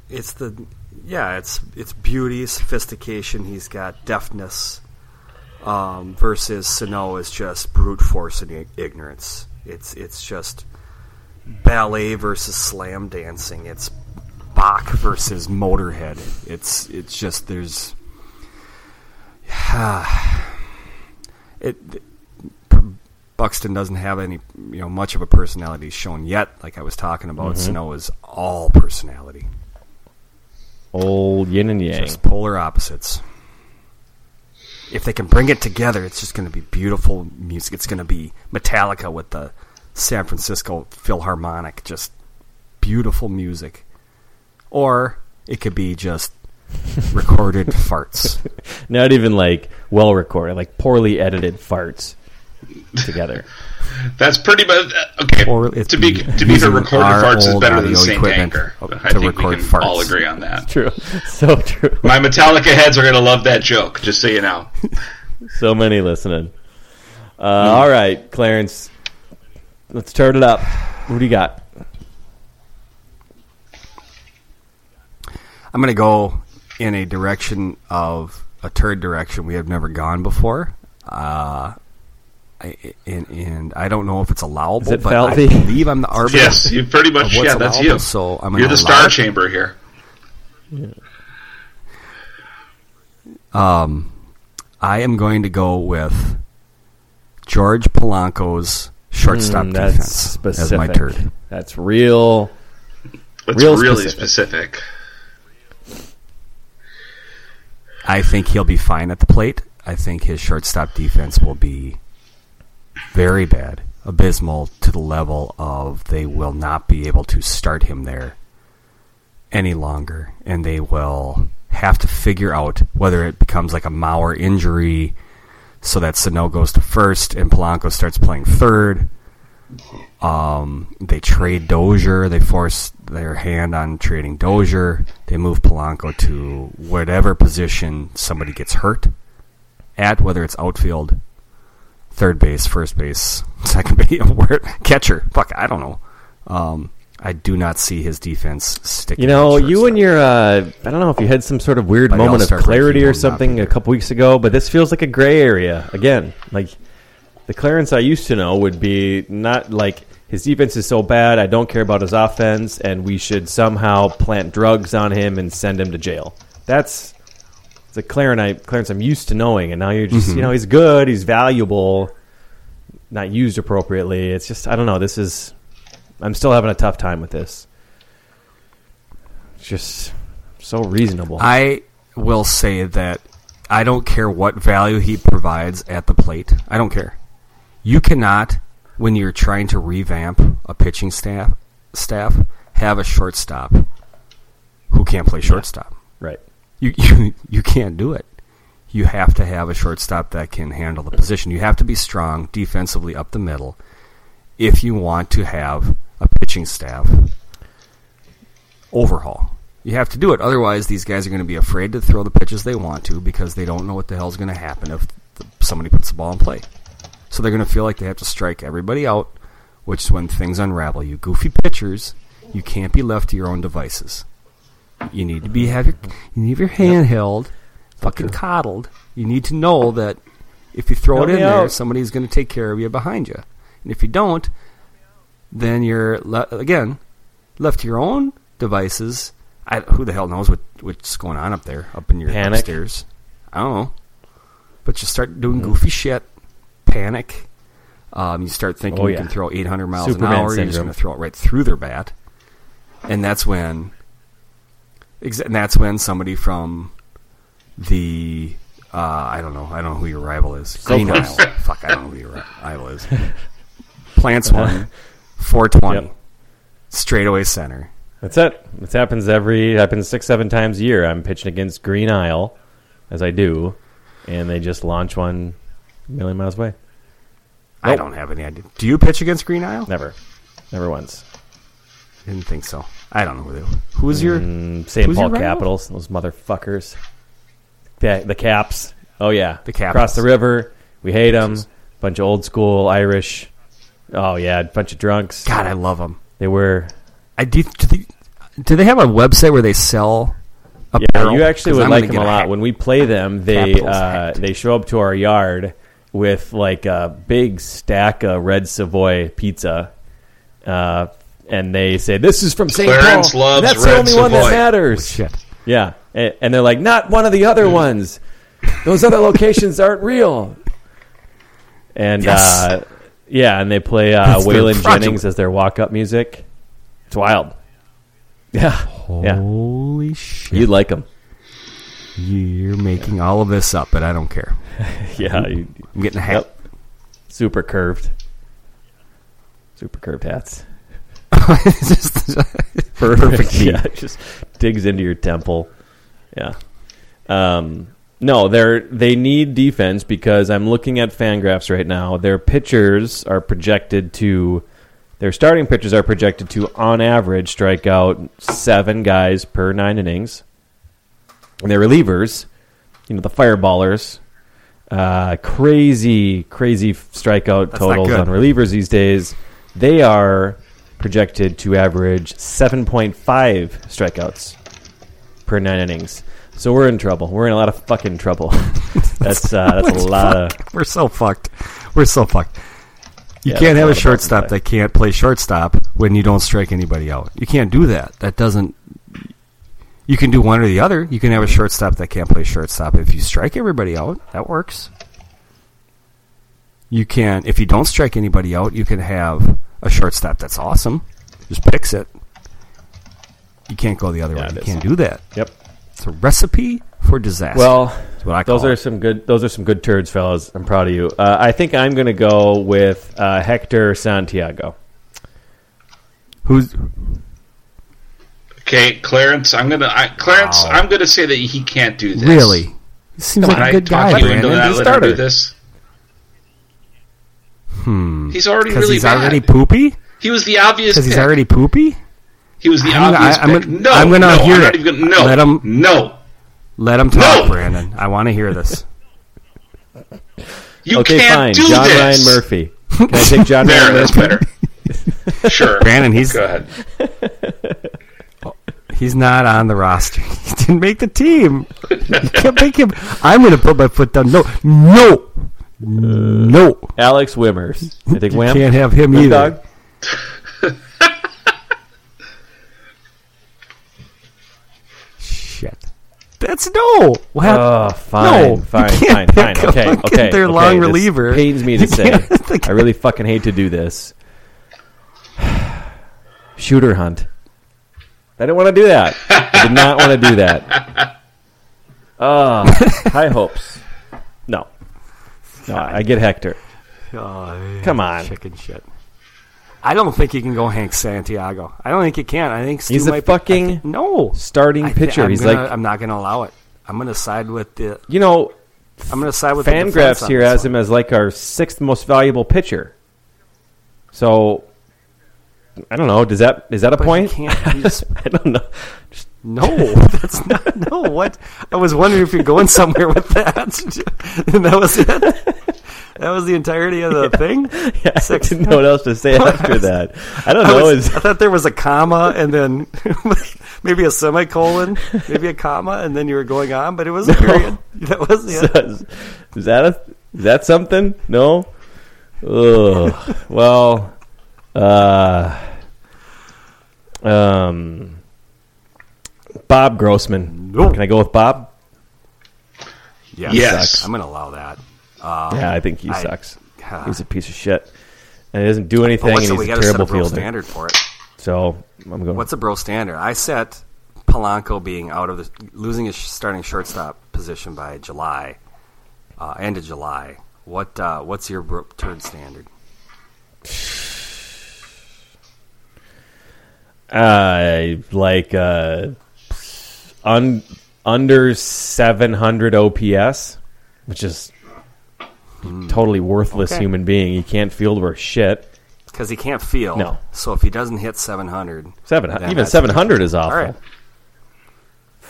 it's the yeah, it's it's beauty, sophistication. He's got deftness. Um, versus Sano is just brute force and ignorance. It's it's just ballet versus slam dancing. It's Bach versus Motorhead. It's it's just there's it. Buxton doesn't have any, you know, much of a personality shown yet. Like I was talking about, mm-hmm. Sano is all personality, Old yin and yang. just polar opposites. If they can bring it together, it's just going to be beautiful music. It's going to be Metallica with the San Francisco Philharmonic, just beautiful music. Or it could be just recorded farts. Not even like well recorded, like poorly edited farts together. That's pretty much okay. Or to be be- to be fair, recorded farts is better than audio Saint equipment Anger. to I think we record can farts. all agree on that. True, so true. My Metallica heads are gonna love that joke. Just so you know. So many listening. Uh, All right, Clarence, let's turn it up. What do you got? I'm going to go in a direction of a third direction we have never gone before. Uh, I, and, and I don't know if it's allowable, it but Falvey? I believe I'm the arbiter. Yes, you pretty much. Yeah, that's you. So I'm You're the star it. chamber here. Um, I am going to go with George Polanco's shortstop Mm, defense specific. as my third. That's real. It's Real really specific. specific. I think he'll be fine at the plate. I think his shortstop defense will be very bad, abysmal to the level of they will not be able to start him there any longer, and they will have to figure out whether it becomes like a Mauer injury, so that Sano goes to first and Polanco starts playing third. Um, they trade Dozier. They force their hand on trading Dozier. They move Polanco to whatever position somebody gets hurt at, whether it's outfield, third base, first base, second base, catcher. Fuck, I don't know. Um, I do not see his defense sticking. You know, you and your, uh, I don't know if you had some sort of weird moment of clarity or something a couple weeks ago, but this feels like a gray area again. Like the Clarence I used to know would be not like his defense is so bad, I don't care about his offense, and we should somehow plant drugs on him and send him to jail. That's the Clarence, I, Clarence I'm used to knowing, and now you're just, Mm-hmm. you know, he's good, he's valuable, not used appropriately. It's just, I don't know. This is, I'm still having a tough time with this. It's just so reasonable. I will say that I don't care what value he provides at the plate. I don't care. You cannot, when you're trying to revamp a pitching staff, staff have a shortstop who can't play shortstop. right. You, you you can't do it. You have to have a shortstop that can handle the position. You have to be strong defensively up the middle if you want to have a pitching staff overhaul. You have to do it. Otherwise, these guys are going to be afraid to throw the pitches they want to because they don't know what the hell's going to happen if somebody puts the ball in play. So they're going to feel like they have to strike everybody out, which is when things unravel. You goofy pitchers, you can't be left to your own devices. You need to be have your you need your hand held, fucking coddled. You need to know that if you throw Help it in there, out. somebody's going to take care of you behind you. And if you don't, then you're le- again left to your own devices. I, who the hell knows what what's going on up there, up in your Panic. upstairs? I don't know. But you start doing goofy shit, panic. Um, you start thinking Oh, you can throw 800 miles Superman an hour. You're just going to throw it right through their bat, and that's when, and that's when somebody from the uh, I don't know, I don't know who your rival is. Green Isle. Fuck, I don't know who your rival is. Plants one, 420, Yep. straightaway center. That's it. This happens every happens six seven times a year. I'm pitching against Green Isle, as I do, and they just launch one a million miles away. I Nope. don't have any idea. Do you pitch against Green Isle? Never, never once. Didn't think so. I don't know who they. Were. Who's your? Mm, St. Who's your Paul rival? Capitals, those motherfuckers. The, the Caps. Oh yeah, The Capitals. across the river. We hate them. Bunch of old school Irish. Oh yeah, bunch of drunks. God, I love them. They were. I do. Do they, do they have a website where they sell? Yeah, Apparel? you actually 'Cause would I'm like gonna them a get lot. hat. When we play them, they Capitals uh, they show up to our yard with like a big stack of red Savoy pizza, uh, and they say, "This is from St. Clarence Paul." loves and that's Red the only one that Savoy. matters. Shit. Yeah, and, and they're like, "Not one of the other ones. Those other locations aren't real." And Yes. uh, yeah, and they play uh, That's- they're Waylon fraudulent. Jennings as their walk-up music. It's wild. Yeah, yeah. Holy shit! You'd like them. You're making all of this up, but I don't care. Yeah, you, I'm getting a hat. Yep. Super curved. Super curved hats. Just- Perfect. yeah, it just digs into your temple. Yeah. Um, no, they're they need defense because I'm looking at Fangraphs right now. Their pitchers are projected to their starting pitchers are projected to on average strike out seven guys per nine innings. And their relievers, you know, the fireballers, uh, crazy, crazy strikeout That's totals on relievers these days. They are projected to average 7.5 strikeouts per nine innings. So we're in trouble. We're in a lot of fucking trouble. that's uh, that's a lot of We're so fucked. We're so fucked. You Yeah, can't have a shortstop that can't play shortstop when you don't strike anybody out. You can't do that. That doesn't. You can do one or the other. You can have a shortstop that can't play shortstop. If you strike everybody out, that works. You can, if you don't strike anybody out, you can have a shortstop that's awesome, just picks it. You can't go the other Yeah, way. You can't do that. yep. It's a recipe for disaster. Well, those are it. some good. Those are some good turds, fellas. I'm proud of you. Uh, I think I'm going to go with uh, Hector Santiago. who's Okay, Clarence. I'm gonna. I, Clarence. Wow. I'm gonna say that he can't do this. really? He seems Can like I a good talk guy, you into Brandon. that? He's Let him do this. Hmm. He's already really he's bad. already poopy. he was the obvious. Because he's already poopy. He was the I'm gonna- obvious I- I'm pick. gonna- no, I'm gonna no, hear I'm it. gonna, no, Let him- No, Let him talk, No! Brandon. I want to hear this. you Okay, can't fine. do John this. Ryan Murphy. Can I take John There, Ryan that's Murphy? better. sure, Brandon, he's- go ahead. He's not on the roster. He didn't make the team. You can't make him. I'm going to put my foot down. No, no, no. Alex Wimmers. I think Wham. Can't have him Wham either. Dog. Shit. That's no. What? Oh, fine, No, you fine, can't fine, fine. pick a Okay, fucking okay. their okay. long this reliever. pains me to You say. can't- I really fucking hate to do this. Shooter hunt. I didn't want to do that. I did not want to do that. Oh, high hopes. No, no. I get Hector. Oh, Come on. chicken shit. I don't think you can go Hank Santiago. I don't think you can. I think Stu He's a might be- fucking think- no Starting pitcher. I'm He's gonna- like, I'm not going to allow it. I'm going to side with the. you know, I'm going to side with Fangraphs here has one. him as like our sixth most valuable pitcher. So I don't know. Does that is that a But point? can't- he's- I don't know. Just, No, that's not. No, what? I was wondering if you're going somewhere with that, and that was it. That was the entirety of the thing. yeah, I Six- didn't know what else to say after that. I don't I, know. was- I thought there was a comma and then maybe a semicolon, maybe a comma, and then you were going on, but it was a period. That was yeah. is that a is that something? No. Ugh. well, uh, um, Bob Grossman. No. Can I go with Bob? Yeah, Yes. I'm going to allow that. yeah, I think he I- sucks. God. He's a piece of shit, and he doesn't do anything. But what's and the, we he's a got to set a terrible bro fielder. standard for it. So I'm going. What's a bro standard? I set Polanco being out of the losing his starting shortstop position by July, uh, end of July. What uh, what's your bro- turn standard? Uh, like uh, un, under 700 OPS, which is totally worthless Okay. human being. He can't field worth shit. Because he can't field. No. So if he doesn't hit 700, Seven, then even 700 is awful. All right.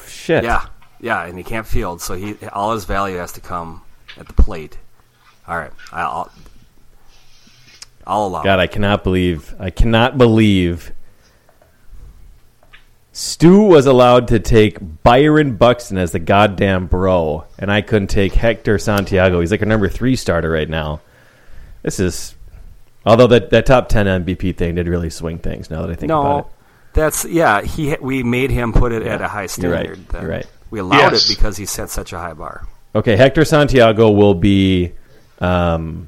Shit. Yeah, yeah, and he can't field, so he all his value has to come at the plate. All right, I'll I'll allow. God, I cannot believe. I cannot believe. Stu was allowed to take Byron Buxton as the goddamn bro, and I couldn't take Hector Santiago. He's like a number three starter right now. This is, although that that top ten MVP thing did really swing things. Now that I think about it. no, that's yeah. He we made him put it at a high you're right, standard. you're right. We allowed Yes. it because he set such a high bar. Okay, Hector Santiago will be. Um,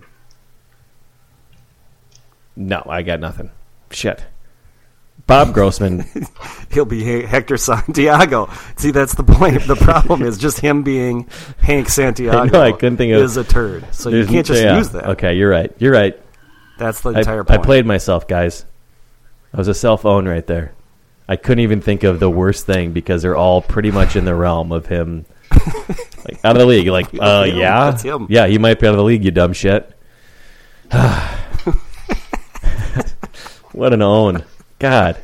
no, I got nothing. Shit. Bob Grossman. He'll be Hector Santiago. See, that's the point. The problem is just him being Hank Santiago. I I couldn't think of- is a turd. So you can't just yeah, use that. Okay, you're right. You're right. That's the I, entire I point. played myself, guys. I was a self own right there. I couldn't even think of the worst thing because they're all pretty much in the realm of him, like out of the league. Like, uh, yeah, That's him. yeah, he might be out of the league. You dumb shit. what an own, God.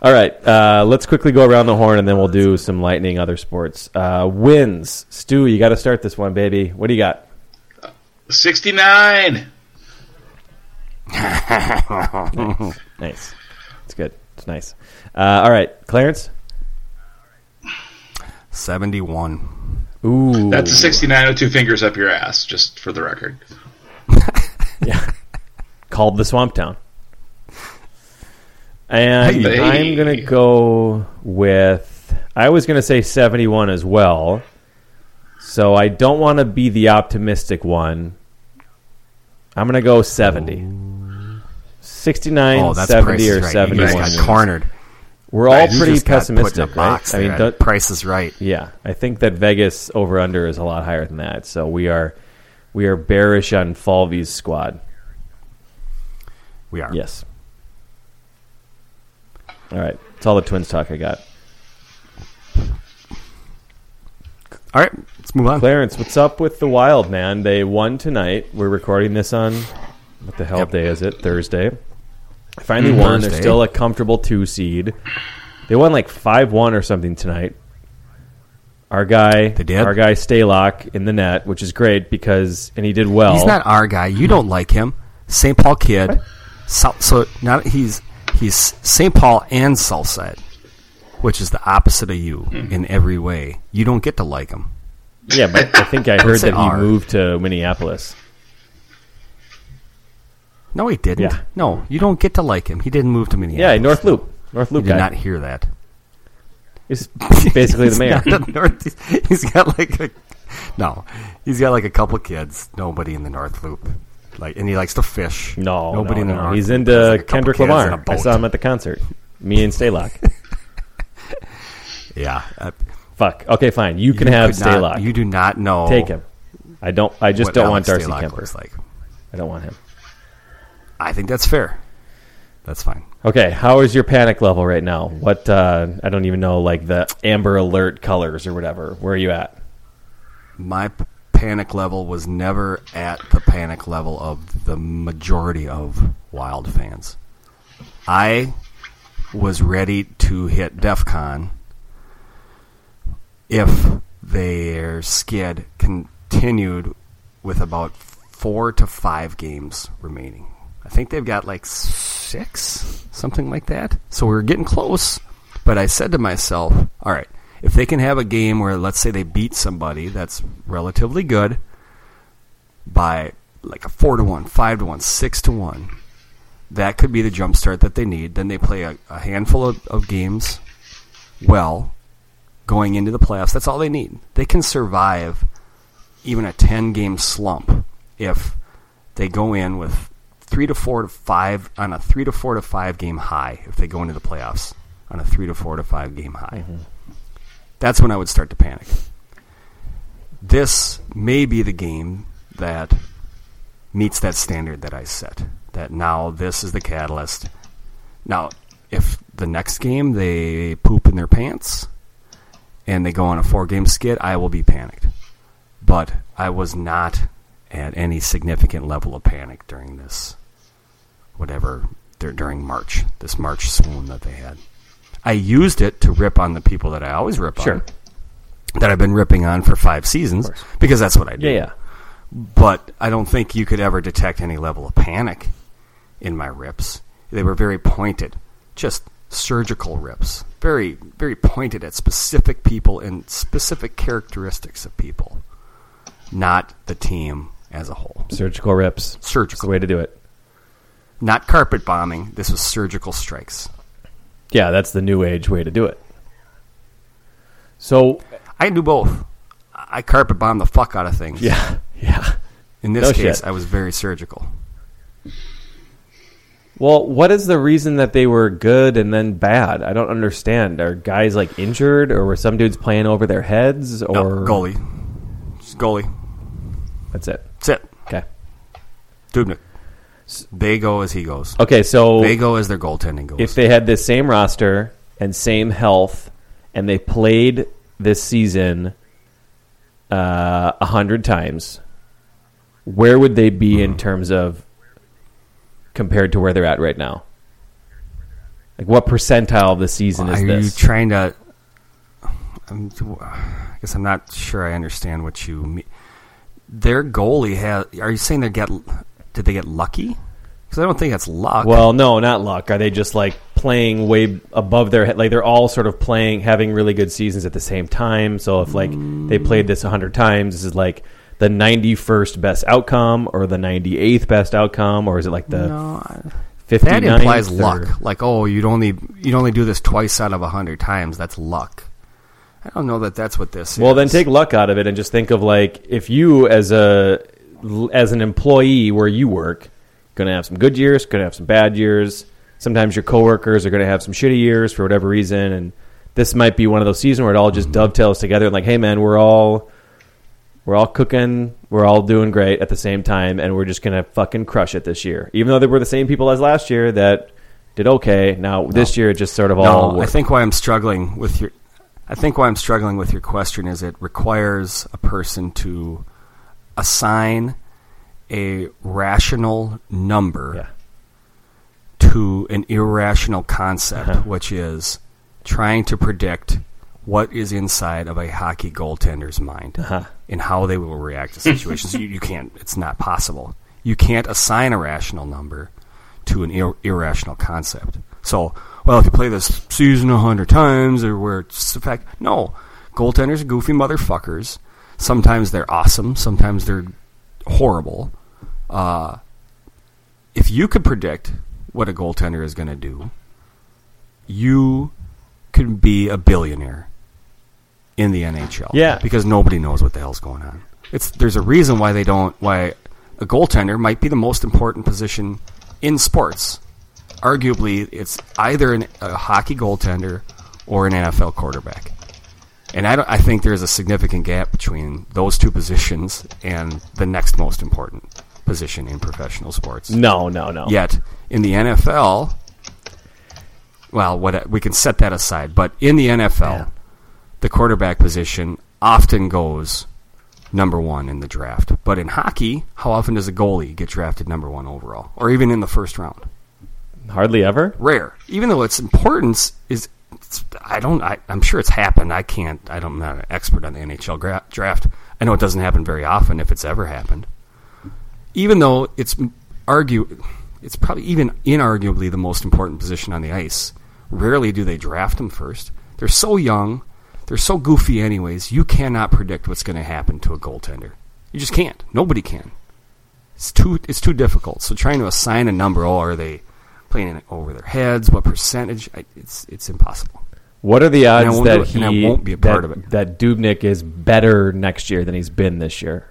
All right, uh, let's quickly go around the horn and then we'll do some lightning other sports. Uh, wins, Stu. You got to start this one, baby. What do you got? 69. Nice. It's good. It's nice. Uh, all right, Clarence. Seventy-one. Ooh, That's a 69 with two fingers up your ass, just for the record. Yeah, called the Swamp Town. And Hey. I'm gonna go with. I was gonna say 71 as well. So I don't want to be the optimistic one. I'm gonna go 70. 69, Oh, that's 70, or right. You 71. guys got cornered. We're all pretty just got put in a pessimistic, right? I mean, there. don't- Price is right. yeah, I think that Vegas over under is a lot higher than that. So we are we are bearish on Falvey's squad. We are. Yes. All right, It's all the Twins talk I got. All right, let's move on. Clarence, what's up with the Wild man? They won tonight. We're recording this on what the hell Yep. day is it? Thursday. Finally Mm, won. They're still a comfortable two seed. They won like five one or something tonight. Our guy, They did? our guy Stalock in the net, which is great because and he did well. He's not our guy. You don't like him. St. Paul kid. So, so not he's he's St. Paul and Southside, which is the opposite of you mm-hmm. in every way. You don't get to like him. Yeah, but I think I heard that he R. moved to Minneapolis. No, he didn't. Yeah. No, you don't get to like him. He didn't move to Minneapolis. Yeah, North Loop, North Loop. You Loop did guy. not hear that. He's basically the He's mayor. North- he's got like a no. He's got like a couple kids. Nobody in the North Loop. Like, and he likes to fish. No, nobody no, in the no. He's into like, Kendrick Lamar. I saw him at the concert. Me and Stalock. Yeah. Uh, Fuck. Okay, fine. You can you have could not- Stalock. You do not know. Take him. I don't. I just don't want Darcy Stalock Kuemper. like. I don't want him. I think that's fair. That's fine. Okay, how is your panic level right now? What uh, I don't even know, like the Amber Alert colors or whatever. Where are you at? My panic level was never at the panic level of the majority of Wild fans. I was ready to hit DEF CON if their skid continued with about four to five games remaining. I think they've got like six, something like that. So we are getting close. But I said to myself, all right, if they can have a game where, let's say, they beat somebody that's relatively good by like a four to one, five to one, six to one, that could be the jump start that they need. Then they play a, a handful of, of games well going into the playoffs. That's all they need. They can survive even a 10 game slump if they go in with three to four to five on a three to four to five game high if they go into the playoffs on a three to four to five game high. Mm-hmm. That's when I would start to panic. This may be the game that meets that standard that I set. That now this is the catalyst. Now, if the next game they poop in their pants and they go on a four game skid, I will be panicked. But I was not at any significant level of panic during this, whatever, during March, this March swoon that they had. I used it to rip on the people that I always rip Sure. on, that I've been ripping on for five seasons, because that's what I do Yeah, yeah. but I don't think you could ever detect any level of panic in my rips. They were very pointed, just surgical rips, very very pointed at specific people and specific characteristics of people, not the team as a whole. Surgical rips. It's the Surgical, way to do it. not carpet bombing. This was surgical strikes. Yeah, that's the new age way to do it. So I do both. I carpet bomb the fuck out of things. yeah, yeah. In this No case, shit. I was very surgical. Well, what is the reason that they were good and then bad? I don't understand. Are guys like injured, or were some dudes playing over their heads, or No, goalie, Just goalie. That's it. That's it. Okay. Dubnyk. They go as he goes. Okay, so They go as their goaltending goes. if they had the same roster and same health, and they played this season uh, a hundred times, where would they be in terms of compared to where they're at right now? Like, what percentile of the season is Are this? you trying to? I'm, I guess I'm not sure I understand what you mean. Their goalie has. Are you saying they get? Did they get lucky? Because I don't think that's luck. Well, no, not luck. Are they just like playing way above their head? Like they're all sort of playing, having really good seasons at the same time. So if like they played this hundred times, this is like the ninety-first best outcome, or the ninety-eighth best outcome, or is it like the no, I- fifty? that implies luck. Like, oh, you'd only you'd only do this twice out of a hundred times. That's luck. I don't know that that's what this is. Well, then take luck out of it and just think of like if you as a as an employee where you work, going to have some good years, going to have some bad years. sometimes your coworkers are going to have some shitty years for whatever reason, and this might be one of those seasons where it all just mm-hmm. dovetails together. And like, hey, man, we're all we're all cooking, we're all doing great at the same time, and we're just gonna fucking crush it this year. Even though they were the same people as last year that did okay. Now this year, it just sort of all. No, I think why I'm struggling with your, I think why I'm struggling with your question is it requires a person to assign a rational number Yeah. to an irrational concept, Uh-huh. which is trying to predict what is inside of a hockey goaltender's mind Uh-huh. and how they will react to situations. you, you can't. It's not possible. You can't assign a rational number to an ir- irrational concept. So, well, if you play this season a hundred times, or where it's the fact, no, goaltenders are goofy motherfuckers. Sometimes they're awesome. Sometimes they're horrible. Uh, if you could predict what a goaltender is going to do, you could be a billionaire in the NHL. Yeah. because nobody knows what the hell's going on. It's there's a reason why they don't why a goaltender might be the most important position in sports. Arguably, it's either an, a hockey goaltender or an NFL quarterback. And I, don't, I think there's a significant gap between those two positions and the next most important position in professional sports. no, no, no. Yet in the NFL, well, what we can set that aside. But in the NFL, the quarterback position often goes number one in the draft. But in hockey, how often does a goalie get drafted number one overall, or even in the first round? hardly ever. Rare. Even though its importance is, it's, I don't. I, I'm sure it's happened. I can't. I don't, I'm not an expert on the NHL gra- draft. I know it doesn't happen very often, if it's ever happened. Even though it's argue, it's probably even inarguably the most important position on the ice. Rarely do they draft them first. They're so young. They're so goofy, anyways. You cannot predict what's going to happen to a goaltender. You just can't. Nobody can. It's too. It's too difficult. So trying to assign a number, oh, are they playing it over their heads? What percentage? I, it's it's impossible. What are the odds that he won't be a part that, of it. that Dubnyk is better next year than he's been this year?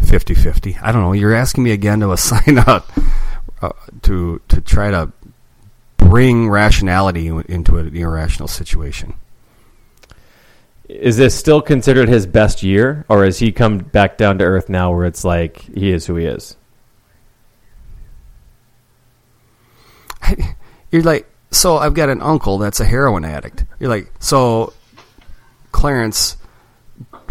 50-50. I don't know. You're asking me again to assign a uh, to to try to bring rationality into an irrational situation. Is this still considered his best year, or has he come back down to earth now, where it's like he is who he is? You're like, so I've got an uncle that's a heroin addict. You're like, so Clarence,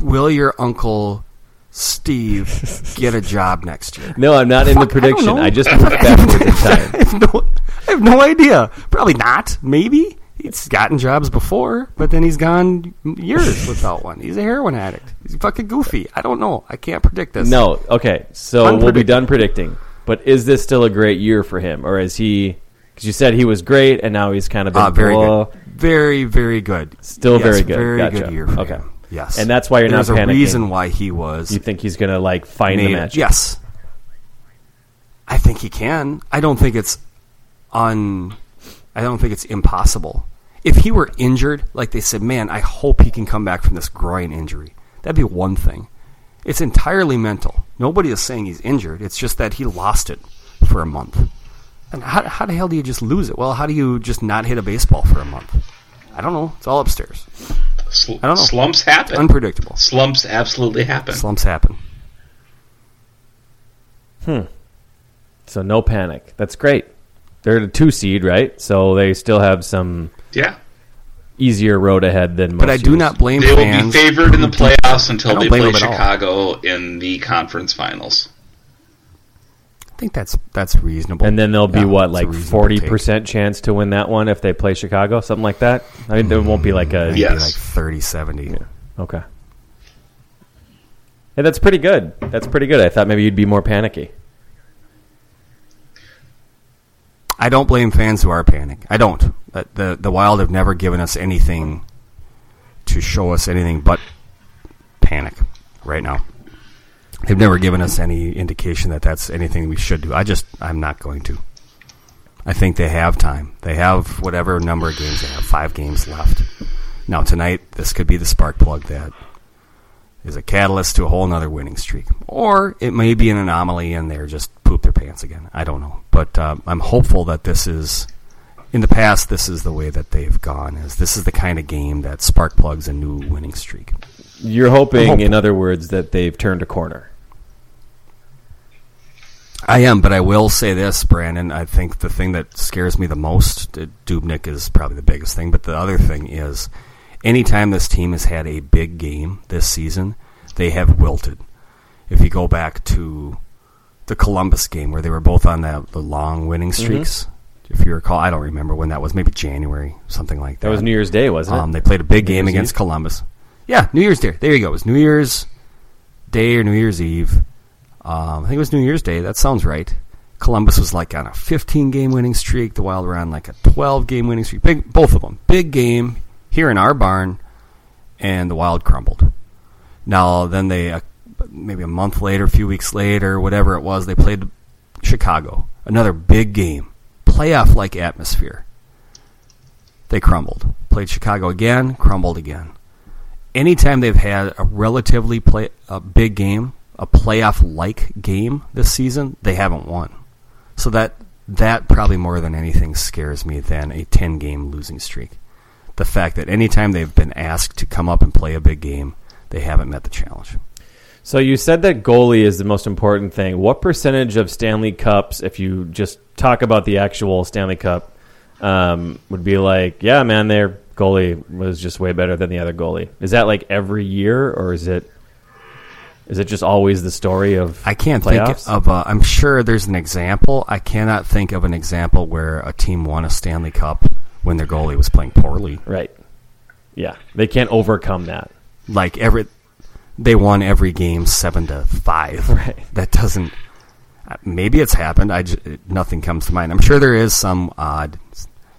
will your uncle Steve get a job next year? No, I'm not in the Fuck, I prediction. I, just moved backwards in time. I have no, I have no idea. Probably not. Maybe he's gotten jobs before, but then he's gone years without one. He's a heroin addict. He's fucking goofy. I don't know. I can't predict this. No, okay. So we'll be done predicting. But is this still a great year for him, or is he? Because you said he was great, and now he's kind of been Uh, very blah. good. Very, very good. Still Yes, very good. Very Gotcha. good year for Okay. him. Yes. And that's why you're not There's a reason why he was. You think he's gonna like find made- the match? Yes. I think he can. I don't think it's un. I don't think it's impossible. If he were injured, like they said, man, I hope he can come back from this groin injury. That'd be one thing. It's entirely mental. Nobody is saying he's injured. It's just that he lost it for a month. And how, how the hell do you just lose it? Well, how do you just not hit a baseball for a month? I don't know. It's all upstairs. Sl- I don't know. Slumps happen. Unpredictable. Slumps absolutely happen. Slumps happen. Hmm. So no panic. That's great. They're a two seed, right? So they still have some Yeah. easier road ahead than. Most But I do years. not blame them. They will be favored in the playoffs until they play them at all. Chicago in the conference finals. I think that's that's reasonable. And then there'll be Yeah, what, like forty percent chance to win that one if they play Chicago, something like that. I mean, it won't be like a Maybe Yes. like 30 70. okay. Hey, that's pretty good. That's pretty good. I thought maybe you'd be more panicky. I don't blame fans who are panic. I don't. Uh, The the Wild have never given us anything to show us anything but panic right now. They've never given us any indication that that's anything we should do. I just I'm not going to. I think they have time. They have whatever number of games they have. Five games left. Now tonight, this could be the spark plug that is a catalyst to a whole nother winning streak, or it may be an anomaly and they're just poop their pants again. I don't know, but uh, I'm hopeful that this is. In the past, this is the way that they've gone. Is this is the kind of game that spark plugs a new winning streak? You're hoping, hopeful. in other words, that they've turned a corner. I am, but I will say this, Brandon. I think the thing that scares me the most, uh, Dubnyk is probably the biggest thing, but the other thing is anytime this team has had a big game this season, they have wilted. If you go back to the Columbus game where they were both on that, the long winning Mm-hmm. streaks, if you recall, I don't remember when that was, maybe January, something like that. That was New Year's Day, wasn't it? Um, they played a big New game Year's against Eve? Columbus. Yeah, New Year's Day. There you go. It was New Year's Day or New Year's Eve. Um, I think it was New Year's Day. That sounds right. Columbus was like on a 15 game winning streak. The Wild were on like a 12 game winning streak. Big, both of them. Big game here in our barn, and the Wild crumbled. Now, then they, uh, maybe a month later, a few weeks later, whatever it was, they played Chicago. Another big game. Playoff like atmosphere. They crumbled. Played Chicago again, crumbled again. Anytime they've had a relatively play, a big game, a playoff like game this season, they haven't won. So that that probably more than anything scares me than a 10 game losing streak. The fact that anytime they've been asked to come up and play a big game, they haven't met the challenge. So you said that goalie is the most important thing. What percentage of Stanley Cups, if you just talk about the actual Stanley Cup, um, would be like, yeah, man, their goalie was just way better than the other goalie? Is that like every year, or is it is it just always the story of I can't playoffs? think of. A, I'm sure there's an example. I cannot think of an example where a team won a Stanley Cup when their goalie was playing poorly. right? Yeah, they can't overcome that. Like every, they won every game seven to five. Right. That doesn't. Maybe it's happened. I just, nothing comes to mind. I'm sure there is some odd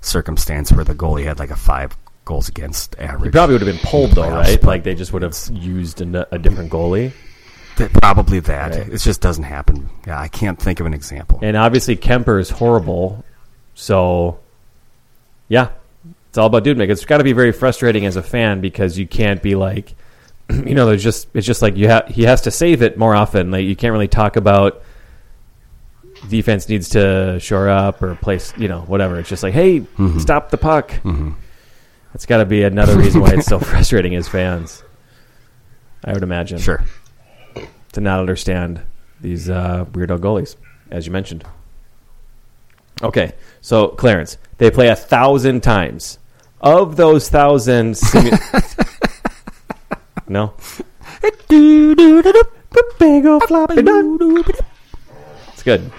circumstance where the goalie had like a five goals against average. He probably would have been pulled though, right? Like they just would have used a, a different goalie. Th- probably that. Right. It just doesn't happen. Yeah, I can't think of an example. And obviously Kuemper is horrible. So yeah, it's all about Dubnyk. It's got to be very frustrating as a fan because you can't be like, you know, there's just it's just like you have he has to save it more often. Like you can't really talk about defense needs to shore up or place, you know, whatever. It's just like, hey, Mm-hmm. stop the puck. That's got to be another reason why it's so frustrating as fans. I would imagine Sure. to not understand these uh, weirdo goalies, as you mentioned. Okay, so Clarence, they play a thousand times. Of those thousand, simu- no, big old floppy dot. It's good.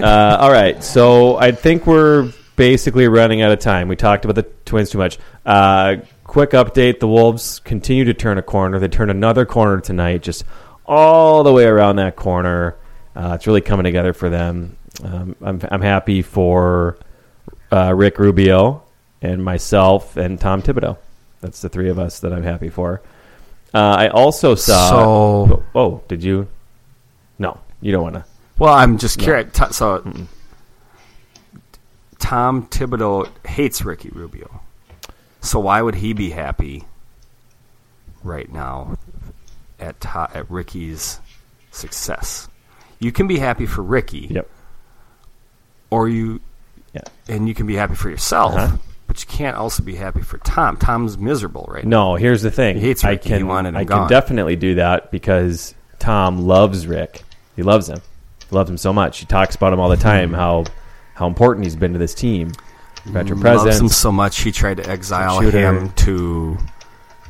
uh, all right, so I think we're basically running out of time. We talked about the Twins too much. Uh, quick update: the Wolves continue to turn a corner. They turn another corner tonight, just all the way around that corner. Uh, it's really coming together for them. Um, I'm I'm happy for uh, Rick Rubio and myself and Tom Thibodeau. That's the three of us that I'm happy for. Uh, I also saw. So- oh, did you? No, you don't want to. Well, I'm just curious. T- so, Tom Thibodeau hates Ricky Rubio. So why would he be happy right now at to- at Ricky's success? You can be happy for Ricky, Yep. or you, Yeah. and you can be happy for yourself, Uh-huh. but you can't also be happy for Tom. Tom's miserable right now. No, here's the thing. He hates I Ricky. He can, wanted him I gone. can definitely do that because Tom loves Rick. He loves him. He loves him so much. He talks about him all the time. How how important he's been to this team. Veteran loves him so much he tried to exile Shooter. him to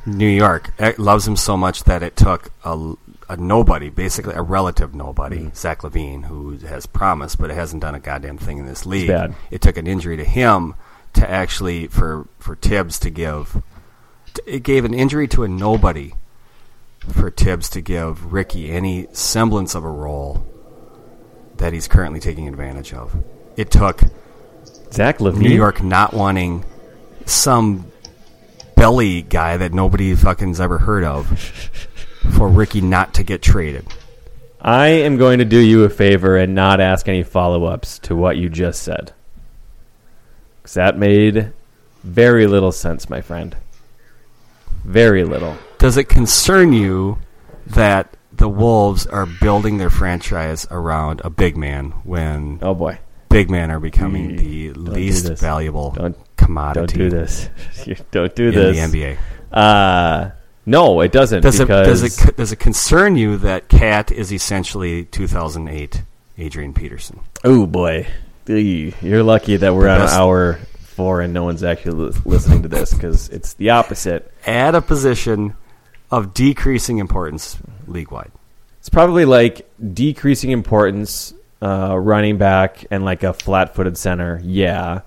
New York. Eh, Loves him so much that it took a, a nobody, basically a relative nobody, Mm. Zach LaVine, who has promised but hasn't done a goddamn thing in this league. It took an injury to him to actually for for Thibs to give. It gave an injury to a nobody for Thibs to give Ricky any semblance of a role that he's currently taking advantage of. It took Zach LaVine. New York not wanting some belly guy that nobody fucking's ever heard of for Ricky not to get traded. I am going to do you a favor and not ask any follow ups to what you just said. Because that made very little sense, my friend. Very little. Does it concern you that the Wolves are building their franchise around a big man when Oh boy, big men are becoming the do least this. valuable Don't- commodity don't do this. Don't do in this. the NBA. Uh, no, it doesn't. Does it, does it does it concern you that KAT is essentially 2008 Adrian Peterson? Oh boy, you're lucky that we're on hour four and no one's actually listening to this because it's the opposite. At a position of decreasing importance league wide. It's probably like decreasing importance, uh, running back, and like a flat-footed center. Yeah.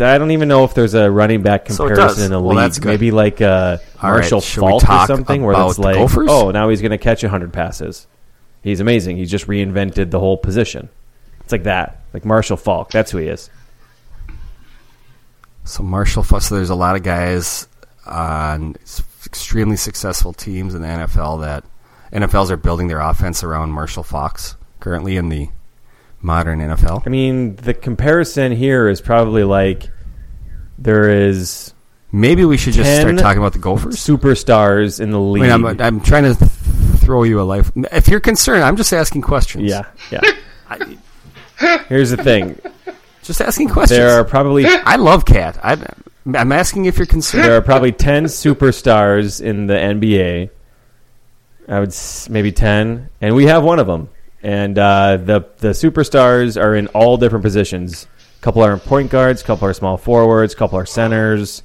I don't even know if there's a running back So comparison does. in the Well, league. Maybe like uh, Marshall we Faulk or something, where it's like, Gophers? oh, now he's going to catch hundred passes. He's amazing. He's just reinvented the whole position. It's like that, like Marshall Faulk. That's who he is. So Marshall, Fu- so there's a lot of guys on extremely successful teams in the NFL that NFLs are building their offense around Marshall Faulks currently in the modern NFL. I mean, the comparison here is probably like there is Maybe we should just start talking about the Gophers. superstars in the I league. mean, I'm, I'm trying to th- throw you a life. If you're concerned, I'm just asking questions. yeah, yeah. Here's the thing: just asking questions. there are probably I love KAT. I, I'm asking if you're concerned. there are probably ten superstars in the NBA. I would s- maybe ten, and we have one of them. And uh, the the superstars are in all different positions. A couple are in point guards, a couple are small forwards, a couple are centers.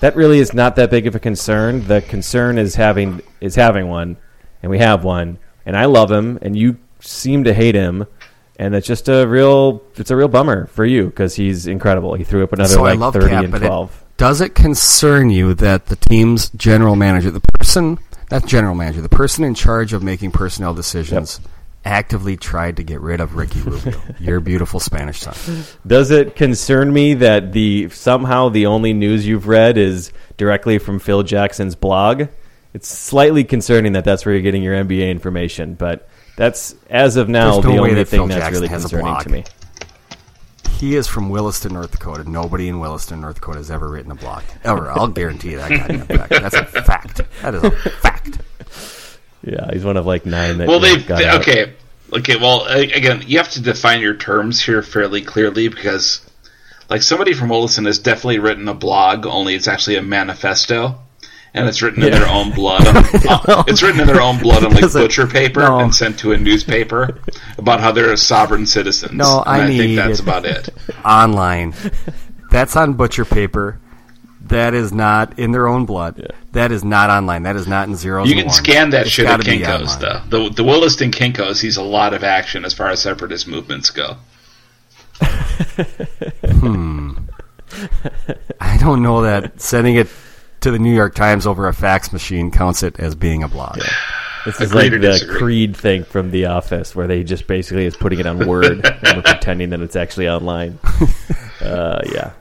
That really is not that big of a concern. The concern is having is having one, and we have one, and I love him, and you seem to hate him, and it's just a real it's a real bummer for you because he's incredible. He threw up another so I like love thirty KAT, and but it- twelve. does it concern you that the team's general manager, the person, not general manager, the person in charge of making personnel decisions, actively tried to get rid of Ricky Rubio, your beautiful Spanish son? Does it concern me that the somehow the only news you've read is directly from Phil Jackson's blog? It's slightly concerning that that's where you're getting your NBA information, but that's as of now There's the only that Phil thing that's Jackson really concerning to me. He is from Williston, North Dakota. Nobody in Williston, North Dakota has ever written a blog. Ever. I'll guarantee you that. fact. That's a fact. That is a fact. Yeah, he's one of like nine that Well, they, got they out. okay, okay. Well, again, you have to define your terms here fairly clearly because, like, somebody from Williston has definitely written a blog. Only it's actually a manifesto, and it's written in their own blood. On, uh, it's written in their own blood on like butcher paper no. and sent to a newspaper about how they're a sovereign citizens. No, and I think need that's about it. Online. That's on butcher paper. That is not in their own blood. That is not online. That is not in zeros. You can scan that It's shit at Kinkos, though. The, the Williston Kinkos sees a lot of action as far as separatist movements go. hmm. I don't know that sending it to the New York Times over a fax machine counts it as being a blog. This is Agree like the disagree. Creed thing from The Office, where they just basically is putting it on Word and we're pretending that it's actually online. Uh, yeah,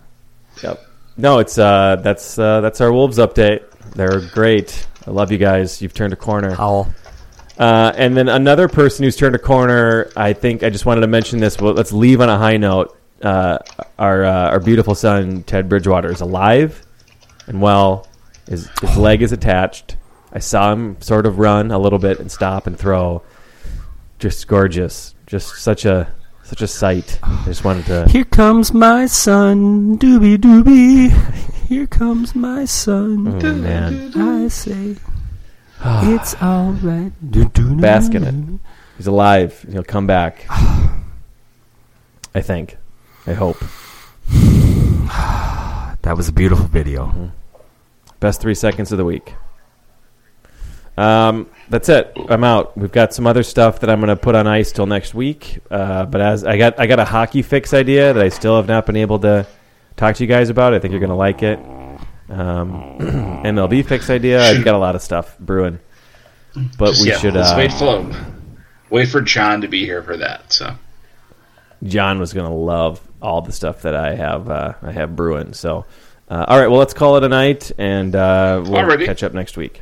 yep. No, it's uh, that's uh, that's our Wolves update. They're great. I love you guys. You've turned a corner. Howl. Uh, and then another person who's turned a corner. I think I just wanted to mention this. Well, let's leave on a high note. Uh, our uh, our beautiful son Ted Bridgewater is alive and well. His his leg is attached. I saw him sort of run a little bit and stop and throw. Just gorgeous. Just such a such a sight. I just wanted to. Here comes my son, doobie doobie. Here comes my son. Oh man, I say, it's all right. Bask in it. He's alive. He'll come back. I think. I hope. That was a beautiful video. Mm-hmm. Best three seconds of the week. Um, that's it. I'm out. We've got some other stuff that I'm going to put on ice till next week. Uh, but as I got, I got a hockey fix idea that I still have not been able to talk to you guys about. I think you're going to like it. Um, MLB fix idea. I've got a lot of stuff brewing. But Just, we yeah, should. Uh, wait for wait for John to be here for that. So John was going to love all the stuff that I have. Uh, I have brewing. So, uh, all right. Well, let's call it a night, and uh, we'll Alrighty. catch up next week.